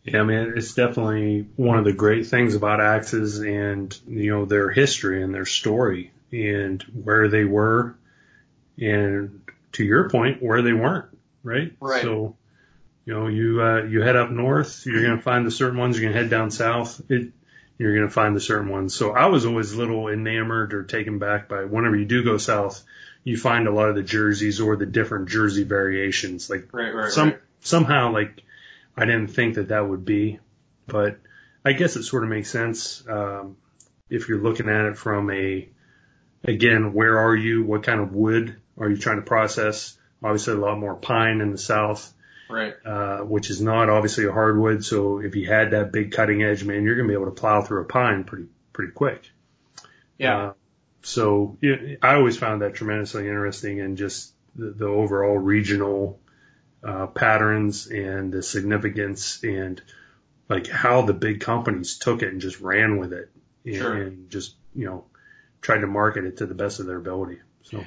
Yeah, I mean, it's definitely one of the great things about axes and, you know, their history and their story and where they were and to your point, where they weren't, right? Right. So, you know, you, uh, you head up north, you're going to find the certain ones, you're going to head down south, it, you're going to find the certain ones. So I was always a little enamored or taken back by whenever you do go south, you find a lot of the jerseys or the different jersey variations. Like right, right, some, right. somehow like I didn't think that that would be, but I guess it sort of makes sense. Um, if you're looking at it from a, again, where are you? What kind of wood are you trying to process? Obviously a lot more pine in the south, Right. uh, which is not obviously a hardwood. So if you had that big cutting edge, man, you're going to be able to plow through a pine pretty, pretty quick. Yeah. Uh, so yeah, I always found that tremendously interesting and just the, the overall regional uh, patterns and the significance and like how the big companies took it and just ran with it and, Sure. and just you know tried to market it to the best of their ability. So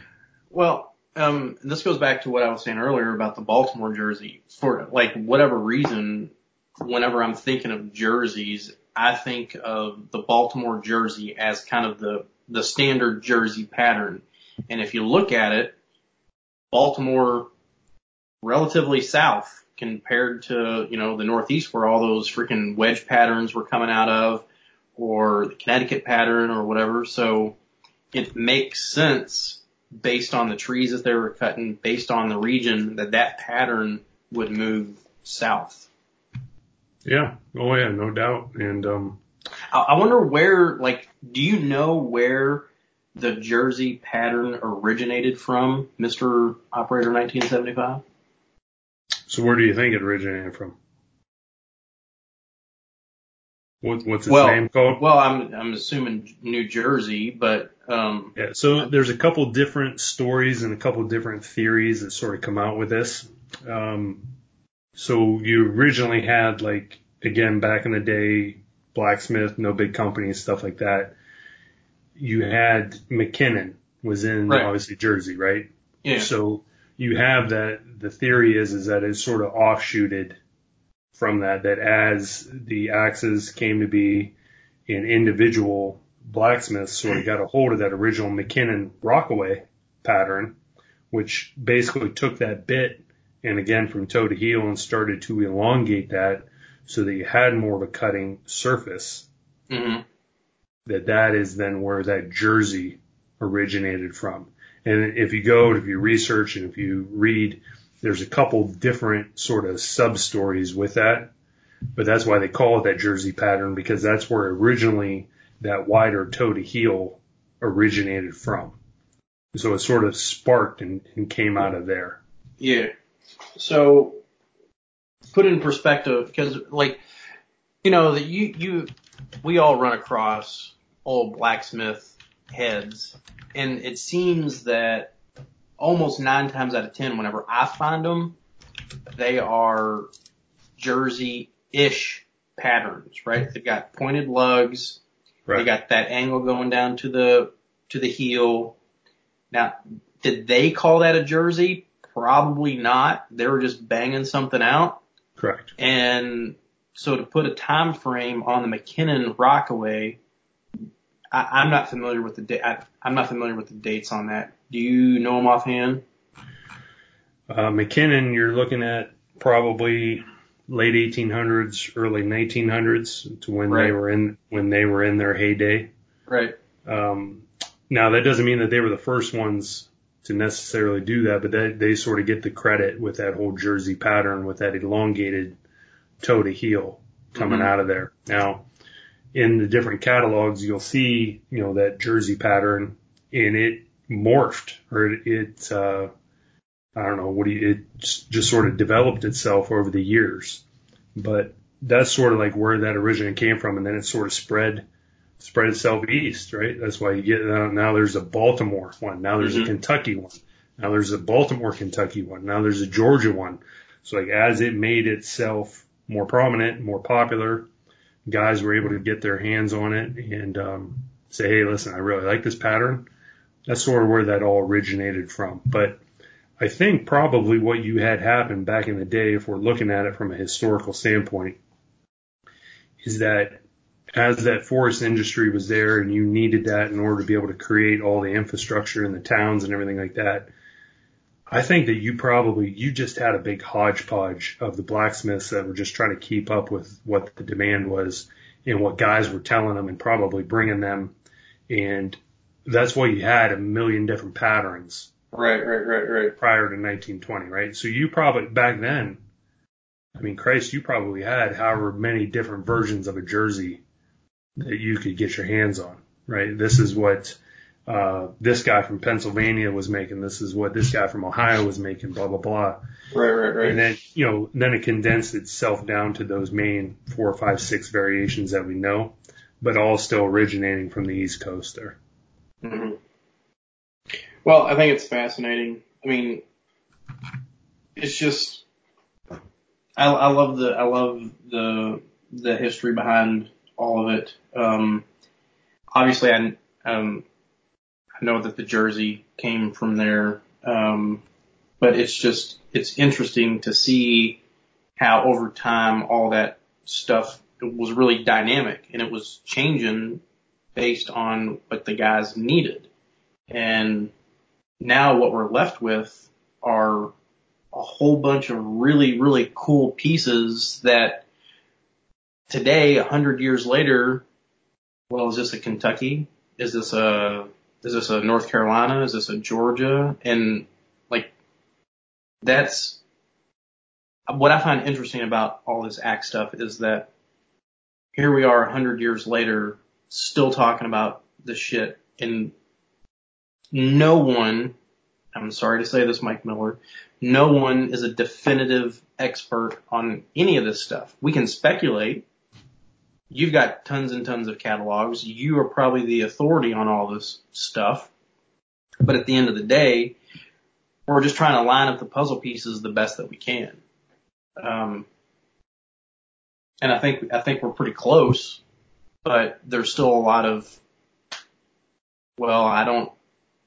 Well, um, this goes back to what I was saying earlier about the Baltimore jersey. For like whatever reason, whenever I'm thinking of jerseys, I think of the Baltimore jersey as kind of the the standard jersey pattern. And if you look at it, Baltimore relatively south compared to, you know, the Northeast where all those freaking wedge patterns were coming out of or the Connecticut pattern or whatever. So it makes sense based on the trees that they were cutting, based on the region that that pattern would move south. yeah, oh yeah, no doubt. And um, I, I wonder where, like, do you know where the Jersey pattern originated from, Mr. Operator 1975? so where do you think it originated from? What, what's its Well- name called? Well, I'm I'm assuming New Jersey, but um, Yeah, so there's a couple different stories and a couple different theories that sort of come out with this. Um, so you originally had like, again, back in the day, blacksmith, no big companies, and stuff like that. You had McKinnon was in Right. obviously Jersey, right? yeah, So you have that, the theory is, is that it's sort of offshooted from that, that as the axes came to be an individual blacksmiths sort of got a hold of that original McKinnon Rockaway pattern, which basically took that bit and again from toe to heel and started to elongate that so that you had more of a cutting surface hmm that that is then where that jersey originated from. And if you go, if you research and if you read, there's a couple different sort of sub stories with that, but that's why they call it that jersey pattern because that's where originally that wider toe to heel originated from. So it sort of sparked and, and came out of there. Yeah. So put in perspective, because like, you know, that you, you, we all run across old blacksmith heads and it seems that almost nine times out of ten, whenever I find them, they are Jersey-ish patterns, right? They've got pointed lugs. They got that angle going down to the, to the heel. Now, did they call that a Jersey? Probably not. They were just banging something out. Correct. And so to put a time frame on the McKinnon Rockaway, I, I'm not familiar with the da- I, I'm not familiar with the dates on that. Do you know them offhand? Uh, McKinnon, you're looking at probably late 1800s, early 1900s to when Right. they were in when they were in their heyday. Right. Um, now that doesn't mean that they were the first ones to necessarily do that, but they, they sort of get the credit with that whole jersey pattern with that elongated toe to heel coming Mhm. out of there. Now, in the different catalogs, you'll see, you know, that jersey pattern and it morphed or it, it uh, I don't know, what do you, it just, just sort of developed itself over the years. But that's sort of like where that originally came from and then it sort of spread spread itself east, right? That's why you get uh, now there's a Baltimore one, now there's Mhm. a Kentucky one, now there's a Baltimore Kentucky one, now there's a Georgia one. So like as it made itself more prominent, more popular, guys were able to get their hands on it and um, say, hey, listen, I really like this pattern. That's sort of where that all originated from. But I think probably what you had happen back in the day, if we're looking at it from a historical standpoint, is that as that forest industry was there and you needed that in order to be able to create all the infrastructure in the towns and everything like that, I think that you probably, you just had a big hodgepodge of the blacksmiths that were just trying to keep up with what the demand was and what guys were telling them and probably bringing them. And that's why you had a million different patterns. Right, right, right, right. Prior to 1920, right? So you probably, back then, I mean, Christ, you probably had however many different versions of a jersey that you could get your hands on, right? This is what, uh, this guy from Pennsylvania was making. This is what this guy from Ohio was making, blah, blah, blah. Right, right, right. And then, you know, then it condensed itself down to those main four, five, six variations that we know, but all still originating from the East Coast there. Mm-hmm. Well, I think it's fascinating. I mean, it's just, I, I love the, I love the, the history behind all of it. Um, obviously I, um, I know that the jersey came from there. Um, but it's just, it's interesting to see how over time all that stuff was really dynamic and it was changing based on what the guys needed. And now what we're left with are a whole bunch of really, really cool pieces that today, a hundred years later, well, is this a Kentucky? Is this a, is this a North Carolina? Is this a Georgia? And like, that's what I find interesting about all this act stuff is that here we are a hundred years later, still talking about this shit and no one, I'm sorry to say this, Mike Miller, no one is a definitive expert on any of this stuff. We can speculate. You've got tons and tons of catalogs. You are probably the authority on all this stuff. But at the end of the day, we're just trying to line up the puzzle pieces the best that we can. Um, and I think, I think we're pretty close, but there's still a lot of, well, I don't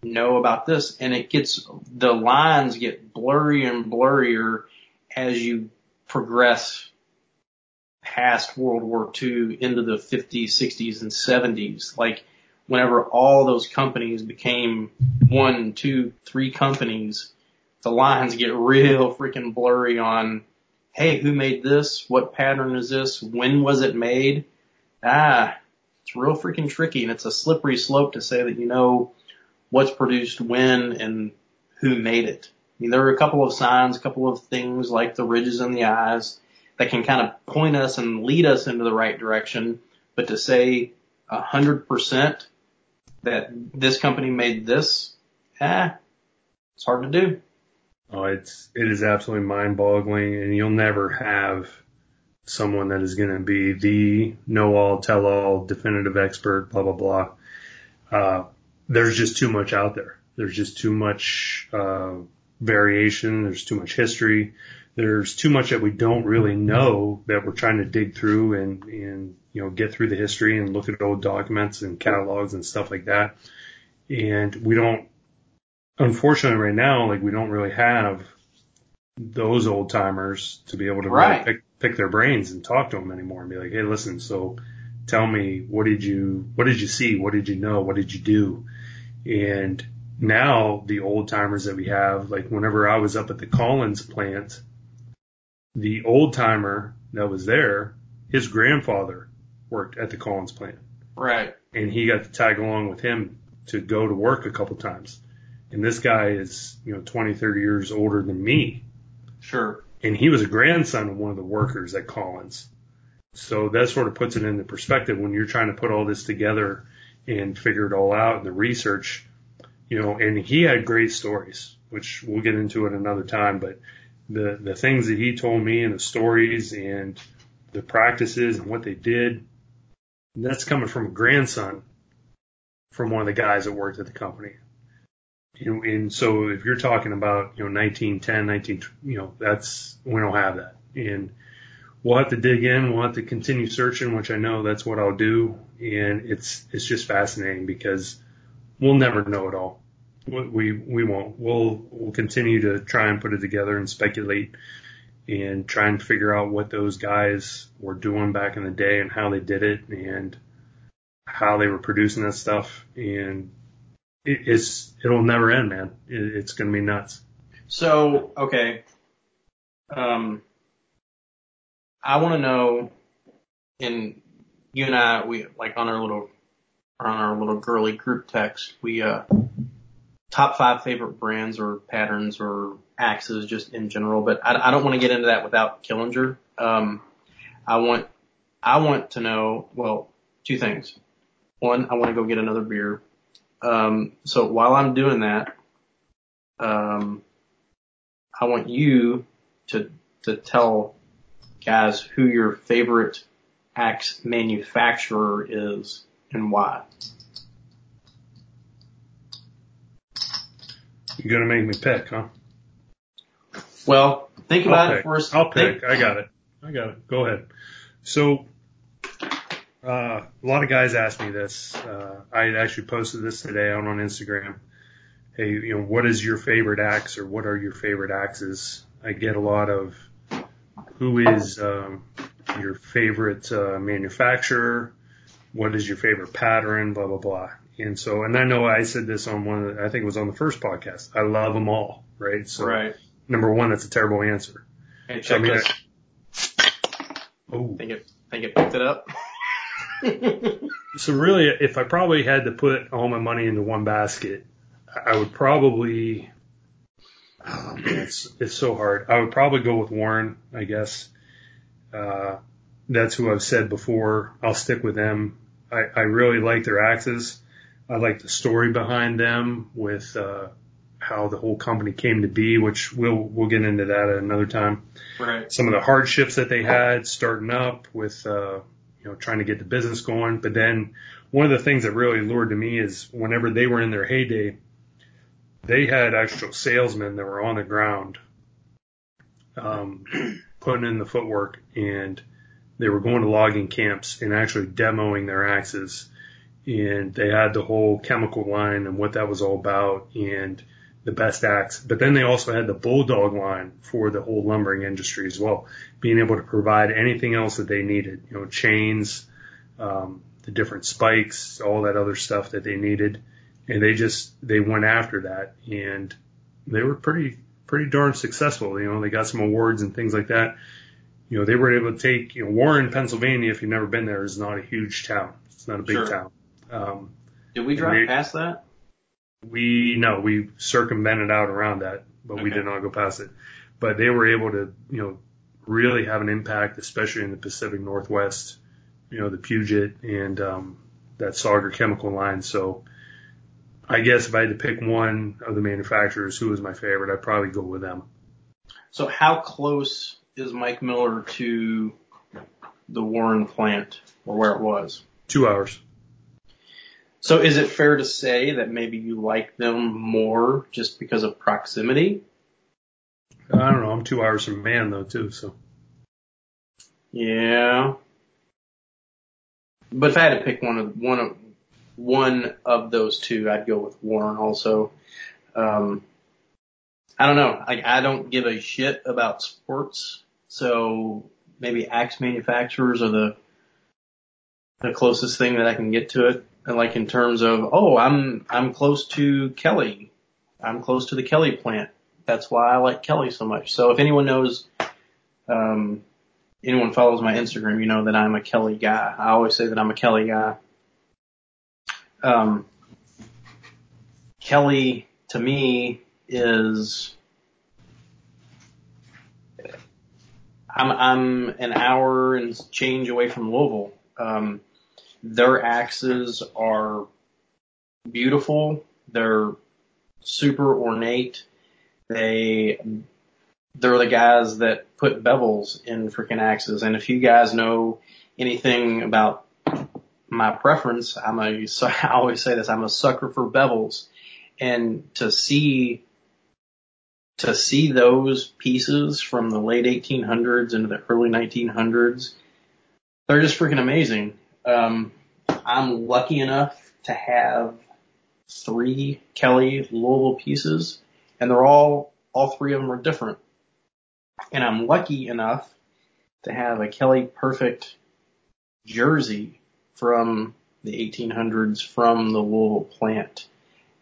know about this and it gets, the lines get blurry and blurrier as you progress past World War II into the 50s, 60s and 70s. Like whenever all those companies became one, two, three companies, the lines get real freaking blurry on, hey, who made this? What pattern is this? When was it made? Ah, it's real freaking tricky and it's a slippery slope to say that you know what's produced when and who made it. I mean, there are a couple of signs, a couple of things like the ridges in the eyes that can kind of point us and lead us into the right direction. But to say a hundred percent that this company made this, ah, it's hard to do. Oh, it's, it is absolutely mind boggling and you'll never have someone that is going to be the know all, tell all, definitive expert, blah, blah, blah. Uh, there's just too much out there. There's just too much, uh, variation. There's too much history. There's too much that we don't really know that we're trying to dig through and, and, you know, get through the history and look at old documents and catalogs and stuff like that. And we don't, unfortunately right now, like we don't really have those old timers to be able to right. really pick, pick their brains and talk to them anymore and be like, Hey, listen, so tell me, what did you, what did you see? What did you know? What did you do? And now the old timers that we have, like whenever I was up at the Collins plant, the old timer that was there, his grandfather worked at the Collins plant. Right. And he got to tag along with him to go to work a couple times. And this guy is, you know, 20, 30 years older than me. Sure. And he was a grandson of one of the workers at Collins. So that sort of puts it into perspective when you're trying to put all this together and figure it all out and the research, you know, and he had great stories, which we'll get into at another time, but the, the things that he told me and the stories and the practices and what they did, that's coming from a grandson from one of the guys that worked at the company. And, and so if you're talking about, you know, 1910, 19, you know, that's, we don't have that. And we'll have to dig in. We'll have to continue searching, which I know that's what I'll do. And it's, it's just fascinating because we'll never know it all. We we won't. We'll we'll continue to try and put it together and speculate and try and figure out what those guys were doing back in the day and how they did it and how they were producing that stuff. And it's it'll never end, man. It, it's gonna be nuts. So okay, um, I want to know, and you and I, we like on our little on our little girly group text, we uh top five favorite brands or patterns or axes just in general, but I, I don't want to get into that without Killinger. Um, I want, I want to know, well, two things. One, I want to go get another beer. Um, so while I'm doing that, um, I want you to, to tell guys who your favorite axe manufacturer is and why. You're gonna make me pick, huh? Well, think about I'll it pick. first. I'll Think- pick. I got it. I got it. Go ahead. So, uh, a lot of guys ask me this. Uh, I actually posted this today out on Instagram. Hey, you know, what is your favorite axe or what are your favorite axes? I get a lot of who is um, your favorite uh, manufacturer? What is your favorite pattern? Blah blah blah. And so, and I know I said this on one. Of the, I think it was on the first podcast. I love them all, right? So, right. number one, that's a terrible answer. Hey, check I mean, this. Oh, Think it, I think it picked it up. So really, if I probably had to put all my money into one basket, I would probably. Oh man, it's it's so hard. I would probably go with Warren, I guess. Uh, that's who I've said before. I'll stick with them. I, I really like their axes. I like the story behind them with uh, how the whole company came to be, which we'll we'll get into that at another time right. some of the hardships that they had starting up with, uh, know, trying to get the business going. But then one of the things that really lured to me is whenever they were in their heyday, they had actual salesmen that were on the ground, um, putting in the footwork and they were going to logging camps and actually demoing their axes. And they had the whole chemical line and what that was all about and the best axe. But then they also had the bulldog line for the whole lumbering industry as well, being able to provide anything else that they needed, you know, chains, um, the different spikes, all that other stuff that they needed. And they just, they went after that and they were pretty, pretty darn successful. You know, they got some awards and things like that. You know, they were able to take, you know, Warren, Pennsylvania, if you've never been there, is not a huge town. It's not a big Sure. town. Um, Did we drive They- past that? We no, we circumvented out around that, but we did not go past it. But they were able to, you know, really have an impact, especially in the Pacific Northwest. You know, the Puget and um, that Sager chemical line. So, I guess if I had to pick one of the manufacturers who was my favorite, I'd probably go with them. So how close is Mike Miller to the Warren plant or where it was? Two hours. So is it fair to say that maybe you like them more just because of proximity? I don't know. I'm two hours from Mann though too. So Yeah. But if I had to pick one of one of one of those two, I'd go with Warren also. Um I don't know. I I don't give a shit about sports, so maybe axe manufacturers are the the closest thing that I can get to it. And like in terms of, oh, I'm I'm close to Kelly. I'm close to the Kelly plant. That's why I like Kelly so much. So if anyone knows um anyone follows my Instagram, you know that I'm a Kelly guy. I always say that I'm a Kelly guy. Um, Kelly to me is I'm I'm an hour and change away from Louisville. Um, their axes are beautiful. They're super ornate. They they're the guys that put bevels in freaking axes. And if you guys know anything about my preference, I'm a, I always say this, I'm a sucker for bevels. And to see, to see those pieces from the late 1800s into the early 1900s, they're just freaking amazing. Um, I'm lucky enough to have three Kelly Louisville pieces and they're all, all three of them are different. And I'm lucky enough to have a Kelly Perfect jersey from the 1800s from the Louisville plant.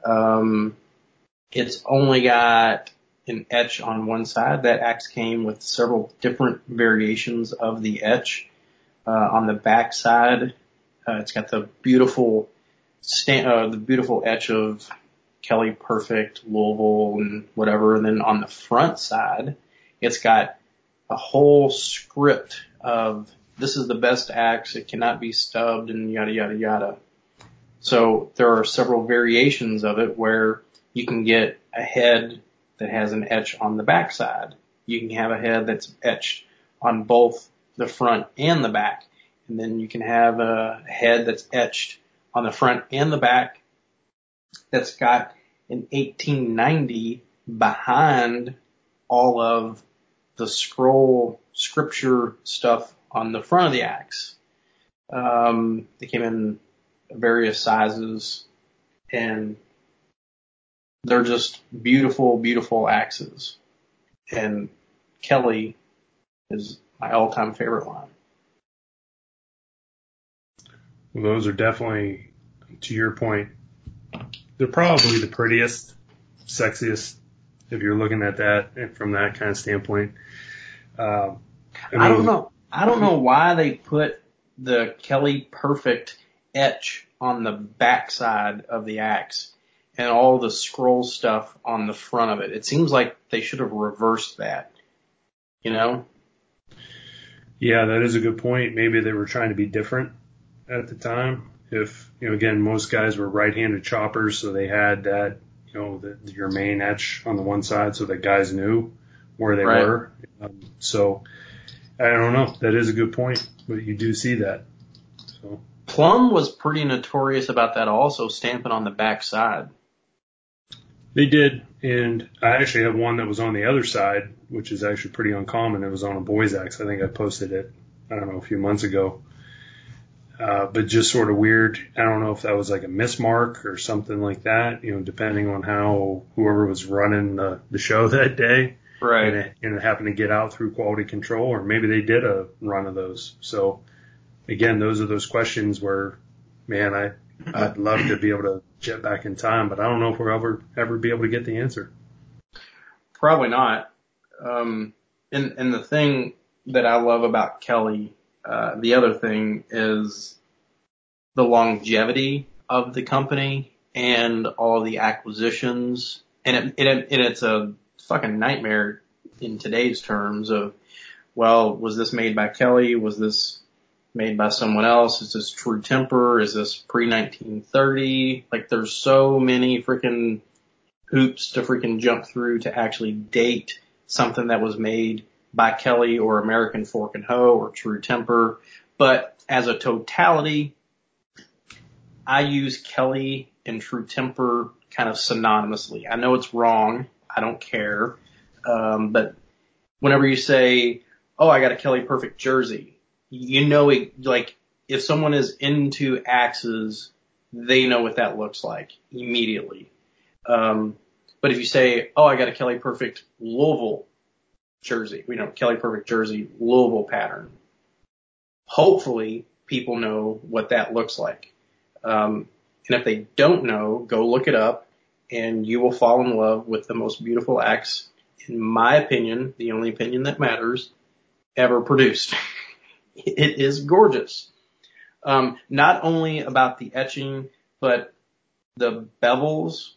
Um, it's only got an etch on one side. That axe came with several different variations of the etch. Uh, on the back side, uh, it's got the beautiful uh, the beautiful etch of Kelly Perfect, Louisville, and whatever. And then on the front side, it's got a whole script of this is the best axe. It cannot be stubbed and yada yada yada. So there are several variations of it where you can get a head that has an etch on the back side. You can have a head that's etched on both the front and the back. And then you can have a head that's etched on the front and the back that's got an 1890 behind all of the scroll scripture stuff on the front of the axe. Um, they came in various sizes and they're just beautiful, beautiful axes. And Kelly is my all-time favorite line. Well, those are definitely, to your point, they're probably the prettiest, sexiest, if you're looking at that from that kind of standpoint. Uh, I, mean, I don't know. I don't know why they put the Kelly Perfect etch on the backside of the axe and all the scroll stuff on the front of it. It seems like they should have reversed that. You know? Yeah, that is a good point. Maybe they were trying to be different at the time. If, you know, again, most guys were right-handed choppers, so they had that, you know, the, your main etch on the one side so that guys knew where they right. were. Um, so I don't know. That is a good point, but you do see that. So. Plumb was pretty notorious about that also, stamping on the back side. They did, and I actually have one that was on the other side, which is actually pretty uncommon. It was on a boy's axe. I think I posted it, I don't know, a few months ago. Uh, but just sort of weird. I don't know if that was like a mismark or something like that, you know, depending on how whoever was running the, the show that day. Right. And it, and it happened to get out through quality control, or maybe they did a run of those. So again, those are those questions where, man, I, I'd love to be able to jet back in time, but I don't know if we'll ever, ever be able to get the answer. Probably not. Um, and, and the thing that I love about Kelly, uh, the other thing is the longevity of the company and all the acquisitions. And it, it, and it's a fucking nightmare in today's terms of, well, was this made by Kelly? Was this made by someone else? Is this True Temper? Is this pre 1930? Like there's so many freaking hoops to freaking jump through to actually date something that was made by Kelly or American Fork and Hoe or True Temper. But as a totality, I use Kelly and True Temper kind of synonymously. I know it's wrong. I don't care. Um, but whenever you say, "Oh, I got a Kelly Perfect jersey," you know, it, like if someone is into axes, they know what that looks like immediately. Um, but if you say, "Oh, I got a Kelly Perfect Louisville jersey," we know Kelly Perfect jersey Louisville pattern. Hopefully, people know what that looks like. Um, and if they don't know, go look it up, and you will fall in love with the most beautiful axe, in my opinion, the only opinion that matters, ever produced. It is gorgeous. Um, not only about the etching, but the bevels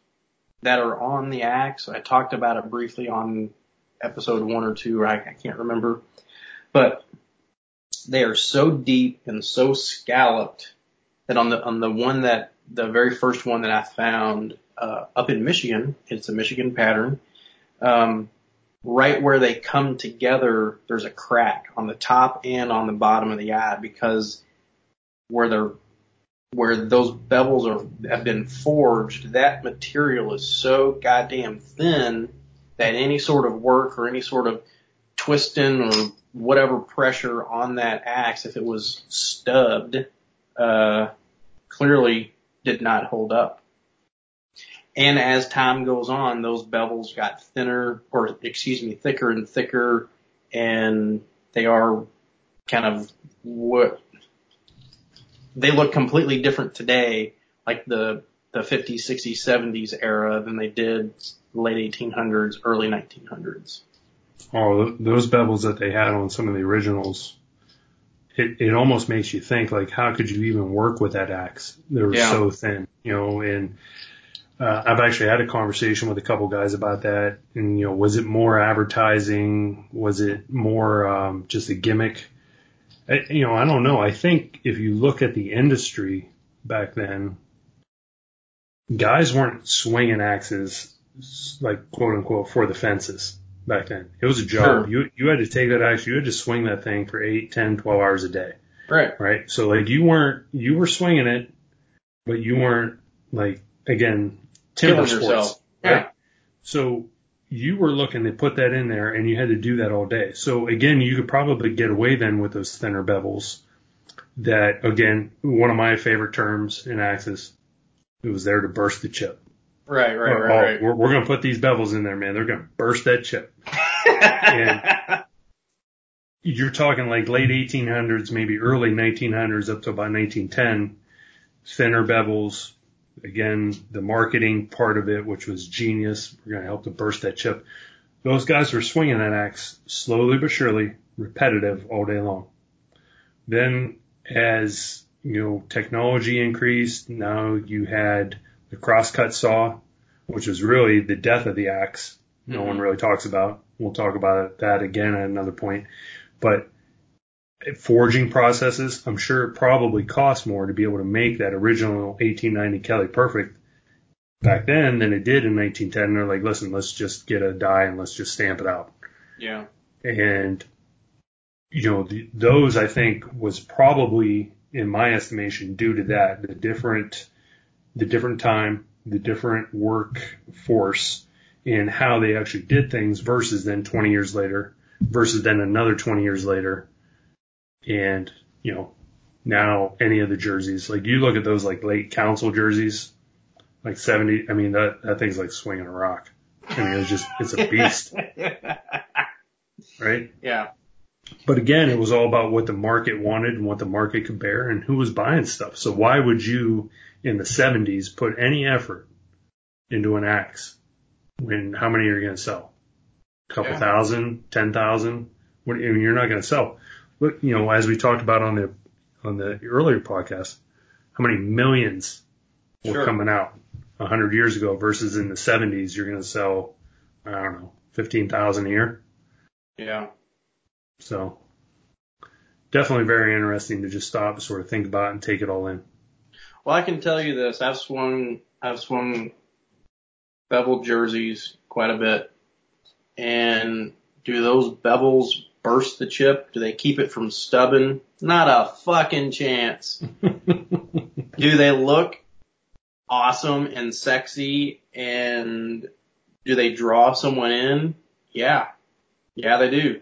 that are on the axe. I talked about it briefly on episode one or two, I, I can't remember, but they are so deep and so scalloped that on the on the one that the very first one that I found uh, up in Michigan, it's a Michigan pattern. Um, right where they come together, there's a crack on the top and on the bottom of the eye because where they're where those bevels are have been forged, that material is so goddamn thin that any sort of work or any sort of twisting or whatever pressure on that axe, if it was stubbed, uh, clearly did not hold up. and as time goes on, those bevels got thinner, or excuse me, thicker and thicker, and they are kind of what they look completely different today, like the the 50s, 60s, 70s era than they did late 1800s, early 1900s. Oh, those bevels that they had on some of the originals, it, it almost makes you think like, how could you even work with that axe? They were yeah. so thin, you know, and, uh, I've actually had a conversation with a couple guys about that. And, you know, was it more advertising? Was it more, um, just a gimmick? I, you know, I don't know. I think if you look at the industry back then, guys weren't swinging axes like quote unquote for the fences back then. It was a job. Sure. You you had to take that axe, you had to swing that thing for eight, ten, twelve hours a day. Right. Right. So like you weren't you were swinging it, but you weren't like again timber Killing sports. Yourself. Right? Yeah. So you were looking to put that in there and you had to do that all day. So again, you could probably get away then with those thinner bevels that again, one of my favorite terms in axes, it was there to burst the chip. Right, right, oh, right, oh, right. We're, we're going to put these bevels in there, man. They're going to burst that chip. and you're talking like late 1800s, maybe early 1900s up to about 1910. Thinner bevels. Again, the marketing part of it, which was genius. We're going to help to burst that chip. Those guys were swinging that axe slowly but surely, repetitive all day long. Then as, you know, technology increased, now you had the crosscut saw, which was really the death of the axe. No mm-hmm. one really talks about. We'll talk about that again at another point. But forging processes, I'm sure it probably cost more to be able to make that original 1890 Kelly Perfect back then than it did in 1910. And they're like, listen, let's just get a die and let's just stamp it out. Yeah. And, you know, the, those I think was probably, in my estimation, due to that, the different, the different time, the different workforce and how they actually did things versus then 20 years later versus then another 20 years later. And, you know, now any of the jerseys, like you look at those like late Council jerseys, like 70, I mean, that, that thing's like swinging a rock. I mean, it's just, it's a beast. right? Yeah. But again, it was all about what the market wanted and what the market could bear and who was buying stuff. So why would you in the 70s put any effort into an axe when how many are you going to sell? A couple yeah. thousand, ten thousand? What, I mean, you're not going to sell. But, you know, as we talked about on the, on the earlier podcast, how many millions were sure. coming out a hundred years ago versus in the 70s, you're going to sell, I don't know, 15,000 a year. Yeah. So definitely very interesting to just stop, sort of think about and take it all in. Well, I can tell you this. I've swung, I've swung beveled jerseys quite a bit. And do those bevels burst the chip? Do they keep it from stubbing? Not a fucking chance. do they look awesome and sexy and do they draw someone in? Yeah. Yeah, they do.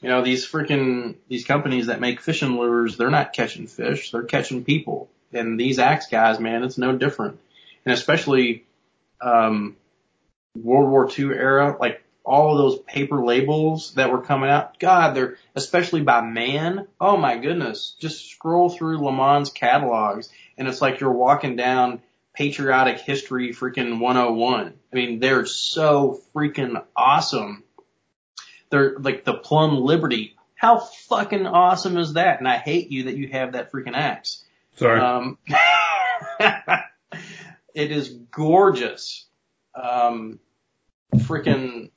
You know, these freaking, these companies that make fishing lures, they're not catching fish, they're catching people and these axe guys, man, it's no different. And especially, um, World War II era, like all those paper labels that were coming out. God, they're, especially by Mann. Oh my goodness. Just scroll through Le Mans catalogs and it's like you're walking down patriotic history freaking 101. I mean, they're so freaking awesome. They're like the Plumb Liberty. How fucking awesome is that? And I hate you that you have that freaking axe. Sorry. Um, it is gorgeous. Um, freaking,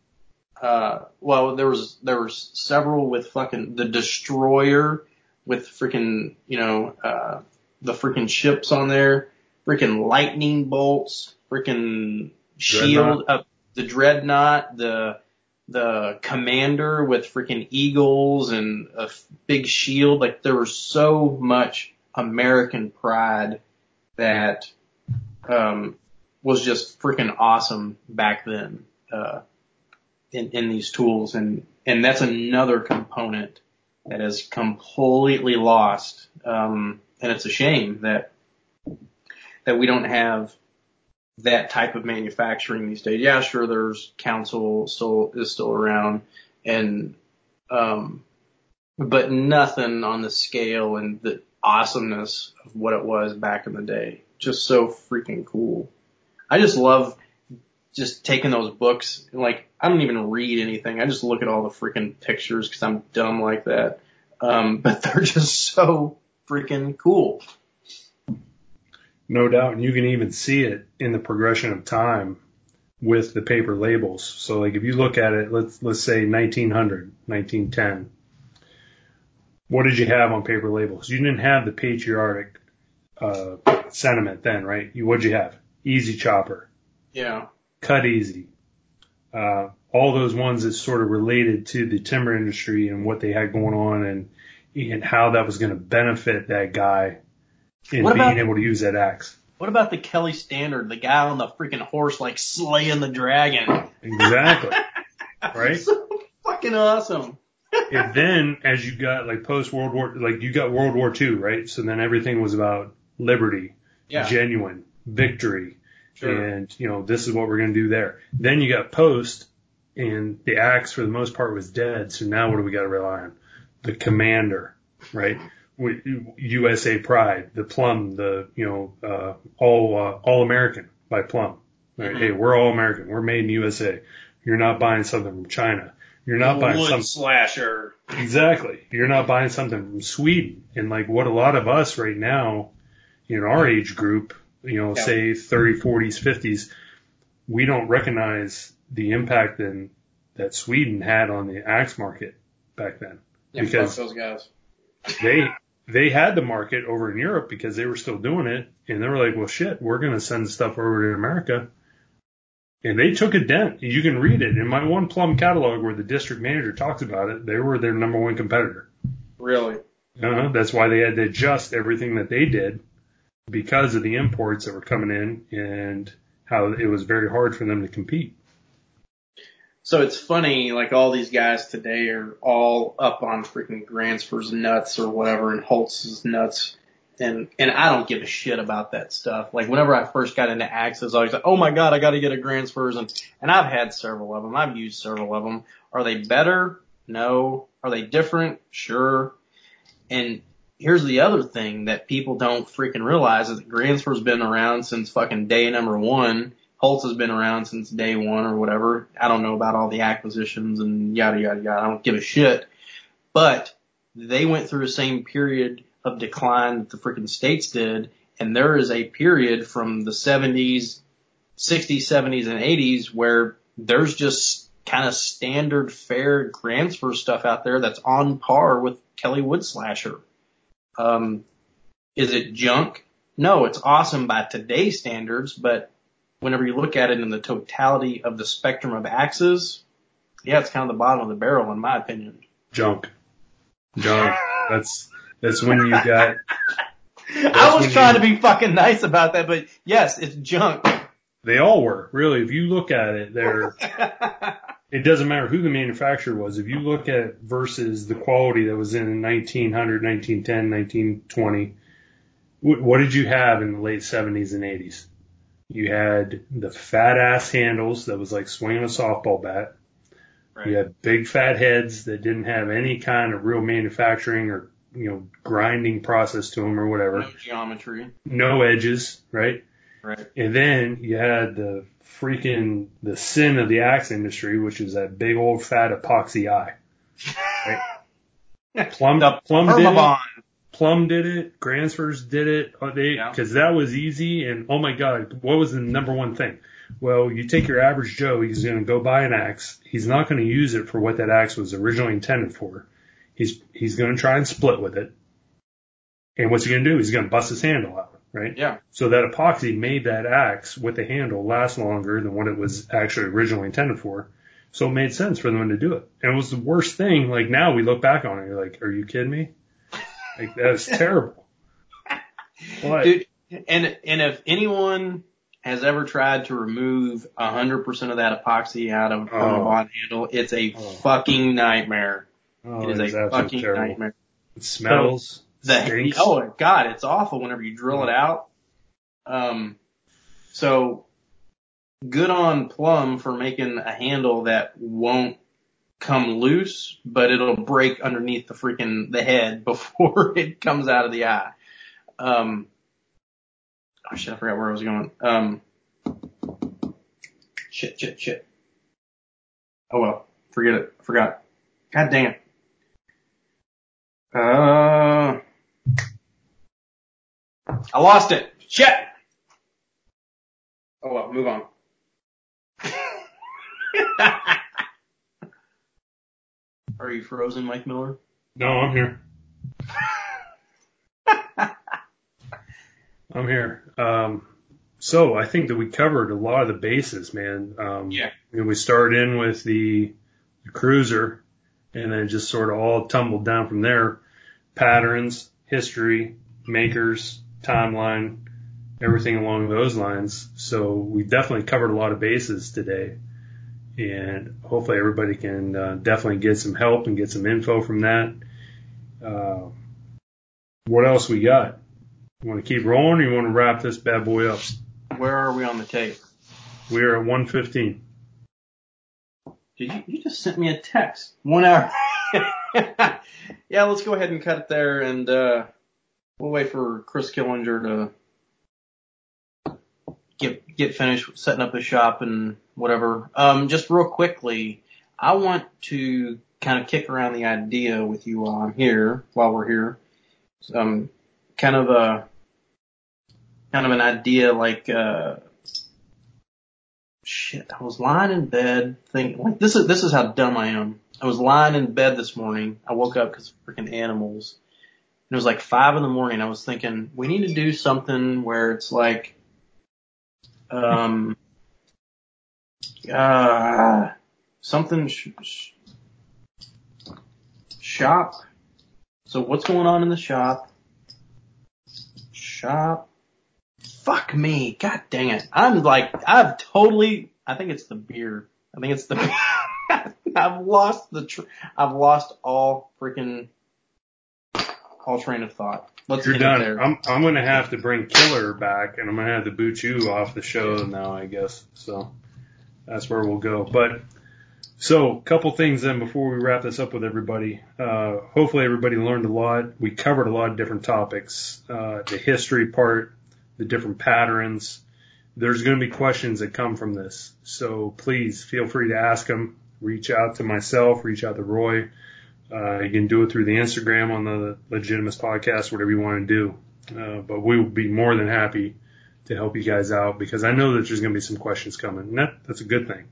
uh, well, there was, there was several with fucking the destroyer with freaking, you know, uh, the freaking ships on there, freaking lightning bolts, freaking shield, uh, the dreadnought, the, the commander with freaking eagles and a big shield. Like there was so much American pride that um, was just freaking awesome back then uh, in in these tools, and and that's another component that is completely lost, um, and it's a shame that that we don't have that type of manufacturing these days. Yeah, sure, there's Council still is still around, and um, but nothing on the scale and the awesomeness of what it was back in the day. Just so freaking cool. I just love just taking those books and like I don't even read anything. I just look at all the freaking pictures because I'm dumb like that. Um, but they're just so freaking cool. No doubt, and you can even see it in the progression of time with the paper labels. So like if you look at it, let's let's say 1900, 1910. What did you have on paper labels? You didn't have the patriotic uh, sentiment then, right? You what'd you have? Easy chopper. Yeah. Cut easy. Uh, all those ones that sort of related to the timber industry and what they had going on and and how that was going to benefit that guy in What being about- able to use that axe. What about the Kelly Standard, the guy on the freaking horse like slaying the dragon? Exactly. right? So fucking awesome. And then as you got like post World War, like you got World War II, right? So then everything was about liberty, Yeah. genuine, victory, Sure. and you know this is what we're going to do there. Then you got post, and the axe for the most part was dead. So now what do we got to rely on? The commander, right? USA Pride, the Plumb, the you know uh, all uh, all American by Plumb. Right? Mhm. Hey, we're all American. We're made in USA. You're not buying something from China. You're not buying something. slasher. Exactly. You're not buying something from Sweden. And like what a lot of us right now in our age group, you know, Yeah. say 30, 40s, 50s, we don't recognize the impact then that Sweden had on the axe market back then. Yeah, Because- those guys. They they had the market over in Europe because they were still doing it and they were like, Well shit, we're gonna send stuff over to America. And they took a dent. You can read it in my one Plumb catalog where the district manager talks about it. They were their number one competitor. Really? Uh, huh. that's why they had to adjust everything that they did because of the imports that were coming in and how it was very hard for them to compete. So it's funny, like all these guys today are all up on freaking Gransfors nuts or whatever and Hults's nuts. And, and I don't give a shit about that stuff. Like whenever I first got into axes, I was like, oh my god, I gotta get a Gransfors and, and I've had several of them. I've used several of them. Are they better? No. Are they different? Sure. And here's the other thing that people don't freaking realize is that Gransfors been around since fucking day number one. Hults has been around since day one or whatever. I don't know about all the acquisitions and yada yada yada. I don't give a shit. But they went through the same period of decline that the freaking states did, and there is a period from the 70s, 60s, 70s, and 80s where there's just kind of standard fair transfer stuff out there that's on par with Kelly Wood Slasher. Um, is it junk? No, it's awesome by today's standards, but whenever you look at it in the totality of the spectrum of axes, yeah, it's kind of the bottom of the barrel in my opinion. Junk. Junk. That's, that's when you got, I was trying you- to be fucking nice about that, but yes, it's junk. they all were really, if you look at it, they're, it doesn't matter who the manufacturer was. If you look at versus the quality that was in 1900, 1910, 1920, what did you have in the late 70s and 80s? You had the fat ass handles that was like swinging a softball bat. You had big fat heads that didn't have any kind of real manufacturing or, you know, grinding process to them or whatever. No geometry. No edges, right? Right. And then you had the freaking the sin of the axe industry, which is that big old fat epoxy eye. Plumb, The Plumb did it. Plumb did it. Gransfors did it. Uh, They Yeah. because that was easy. And oh my god, what was the number one thing? Well, you take your average Joe. He's going to go buy an axe. He's not going to use it for what that axe was originally intended for. He's he's going to try and split with it. And what's he going to do? He's going to bust his handle out, right? Yeah. So that epoxy made that axe with the handle last longer than what it was actually originally intended for. So it made sense for them to do it. And it was the worst thing. Like now we look back on it, you're like, are you kidding me? Like that's terrible. But Dude, and and if anyone has ever tried to remove a hundred percent of that epoxy out of a Oh. Permabond handle, it's a Oh. fucking nightmare. Oh, it is a fucking terrible. nightmare. It smells. The, stinks. oh god, it's awful whenever you drill it out. Um, so good on Plumb for making a handle that won't come loose, but it'll break underneath the freaking the head before it comes out of the eye. Um, oh shit, I forgot where I was going. Um, shit, shit, shit. Oh well, forget it. Forgot. God dang it. Uh, I lost it. Shit. Oh well, move on. Are you frozen, Mike Miller? No, I'm here. I'm here. Um, so I think that we covered a lot of the bases, man. Um, Yeah. and we started in with the, the cruiser and then just sort of all tumbled down from there. Patterns, history, makers, timeline, everything along those lines. So we definitely covered a lot of bases today. And hopefully everybody can uh, definitely get some help and get some info from that. Uh, what else we got? You want to keep rolling or you want to wrap this bad boy up? Where are we on the tape? We are at 115. Did you, you just sent me a text? One hour. yeah, let's go ahead and cut it there and, uh, we'll wait for Chris Killinger to get, get finished setting up the shop and whatever. Um, just real quickly, I want to kind of kick around the idea with you while I'm here, while we're here. Um, kind of a, kind of an idea like, uh, shit, I was lying in bed thinking, like, this is, this is how dumb I am. I was lying in bed this morning. I woke up because of freaking animals. And it was like five in the morning. I was thinking, we need to do something where it's like, um, uh, something sh- sh- shop. So what's going on in the shop? Shop. Fuck me. God dang it. I'm like, I've totally, I think it's the beer. I think it's the, I've lost the, tr- I've lost all freaking, all train of thought. Let's You're done. there. I'm I'm gonna have to bring Killer back, and I'm gonna have to boot you off the show now, I guess. So that's where we'll go. But so, a couple things then before we wrap this up with everybody. Uh, hopefully, everybody learned a lot. We covered a lot of different topics. Uh, the history part, the different patterns. There's going to be questions that come from this, so please feel free to ask them. Reach out to myself. Reach out to Roy. Uh, you can do it through the Instagram on the Legitimus podcast, whatever you want to do. Uh, but we will be more than happy to help you guys out because I know that there's going to be some questions coming. And that, that's a good thing.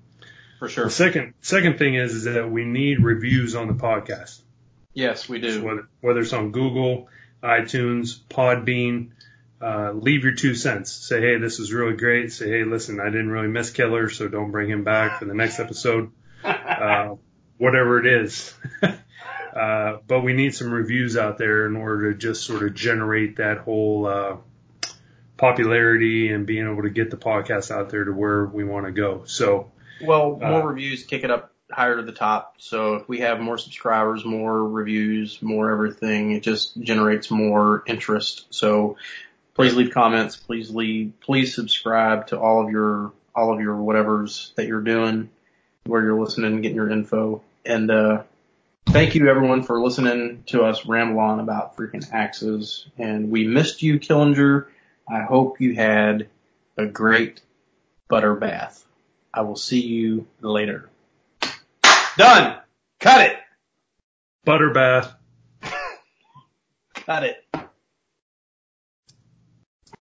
For sure. The second, second thing is, is that we need reviews on the podcast. Yes, we So do. whether, whether it's on Google, iTunes, Podbean, uh, leave your two cents. Say, hey, this is really great. Say, hey, listen, I didn't really miss Killer, so don't bring him back for the next episode. Uh, whatever it is. uh, but we need some reviews out there in order to just sort of generate that whole, uh, popularity and being able to get the podcast out there to where we want to go. So, Well, more Uh, reviews kick it up higher to the top. So if we have more subscribers, more reviews, more everything, it just generates more interest. So please leave comments. Please leave, please subscribe to all of your, all of your whatevers that you're doing, where you're listening and getting your info. And, uh, thank you everyone for listening to us ramble on about freaking axes. And we missed you, Killinger. I hope you had a great butter bath. I will see you later. Done. Cut it. butter bath. Cut it.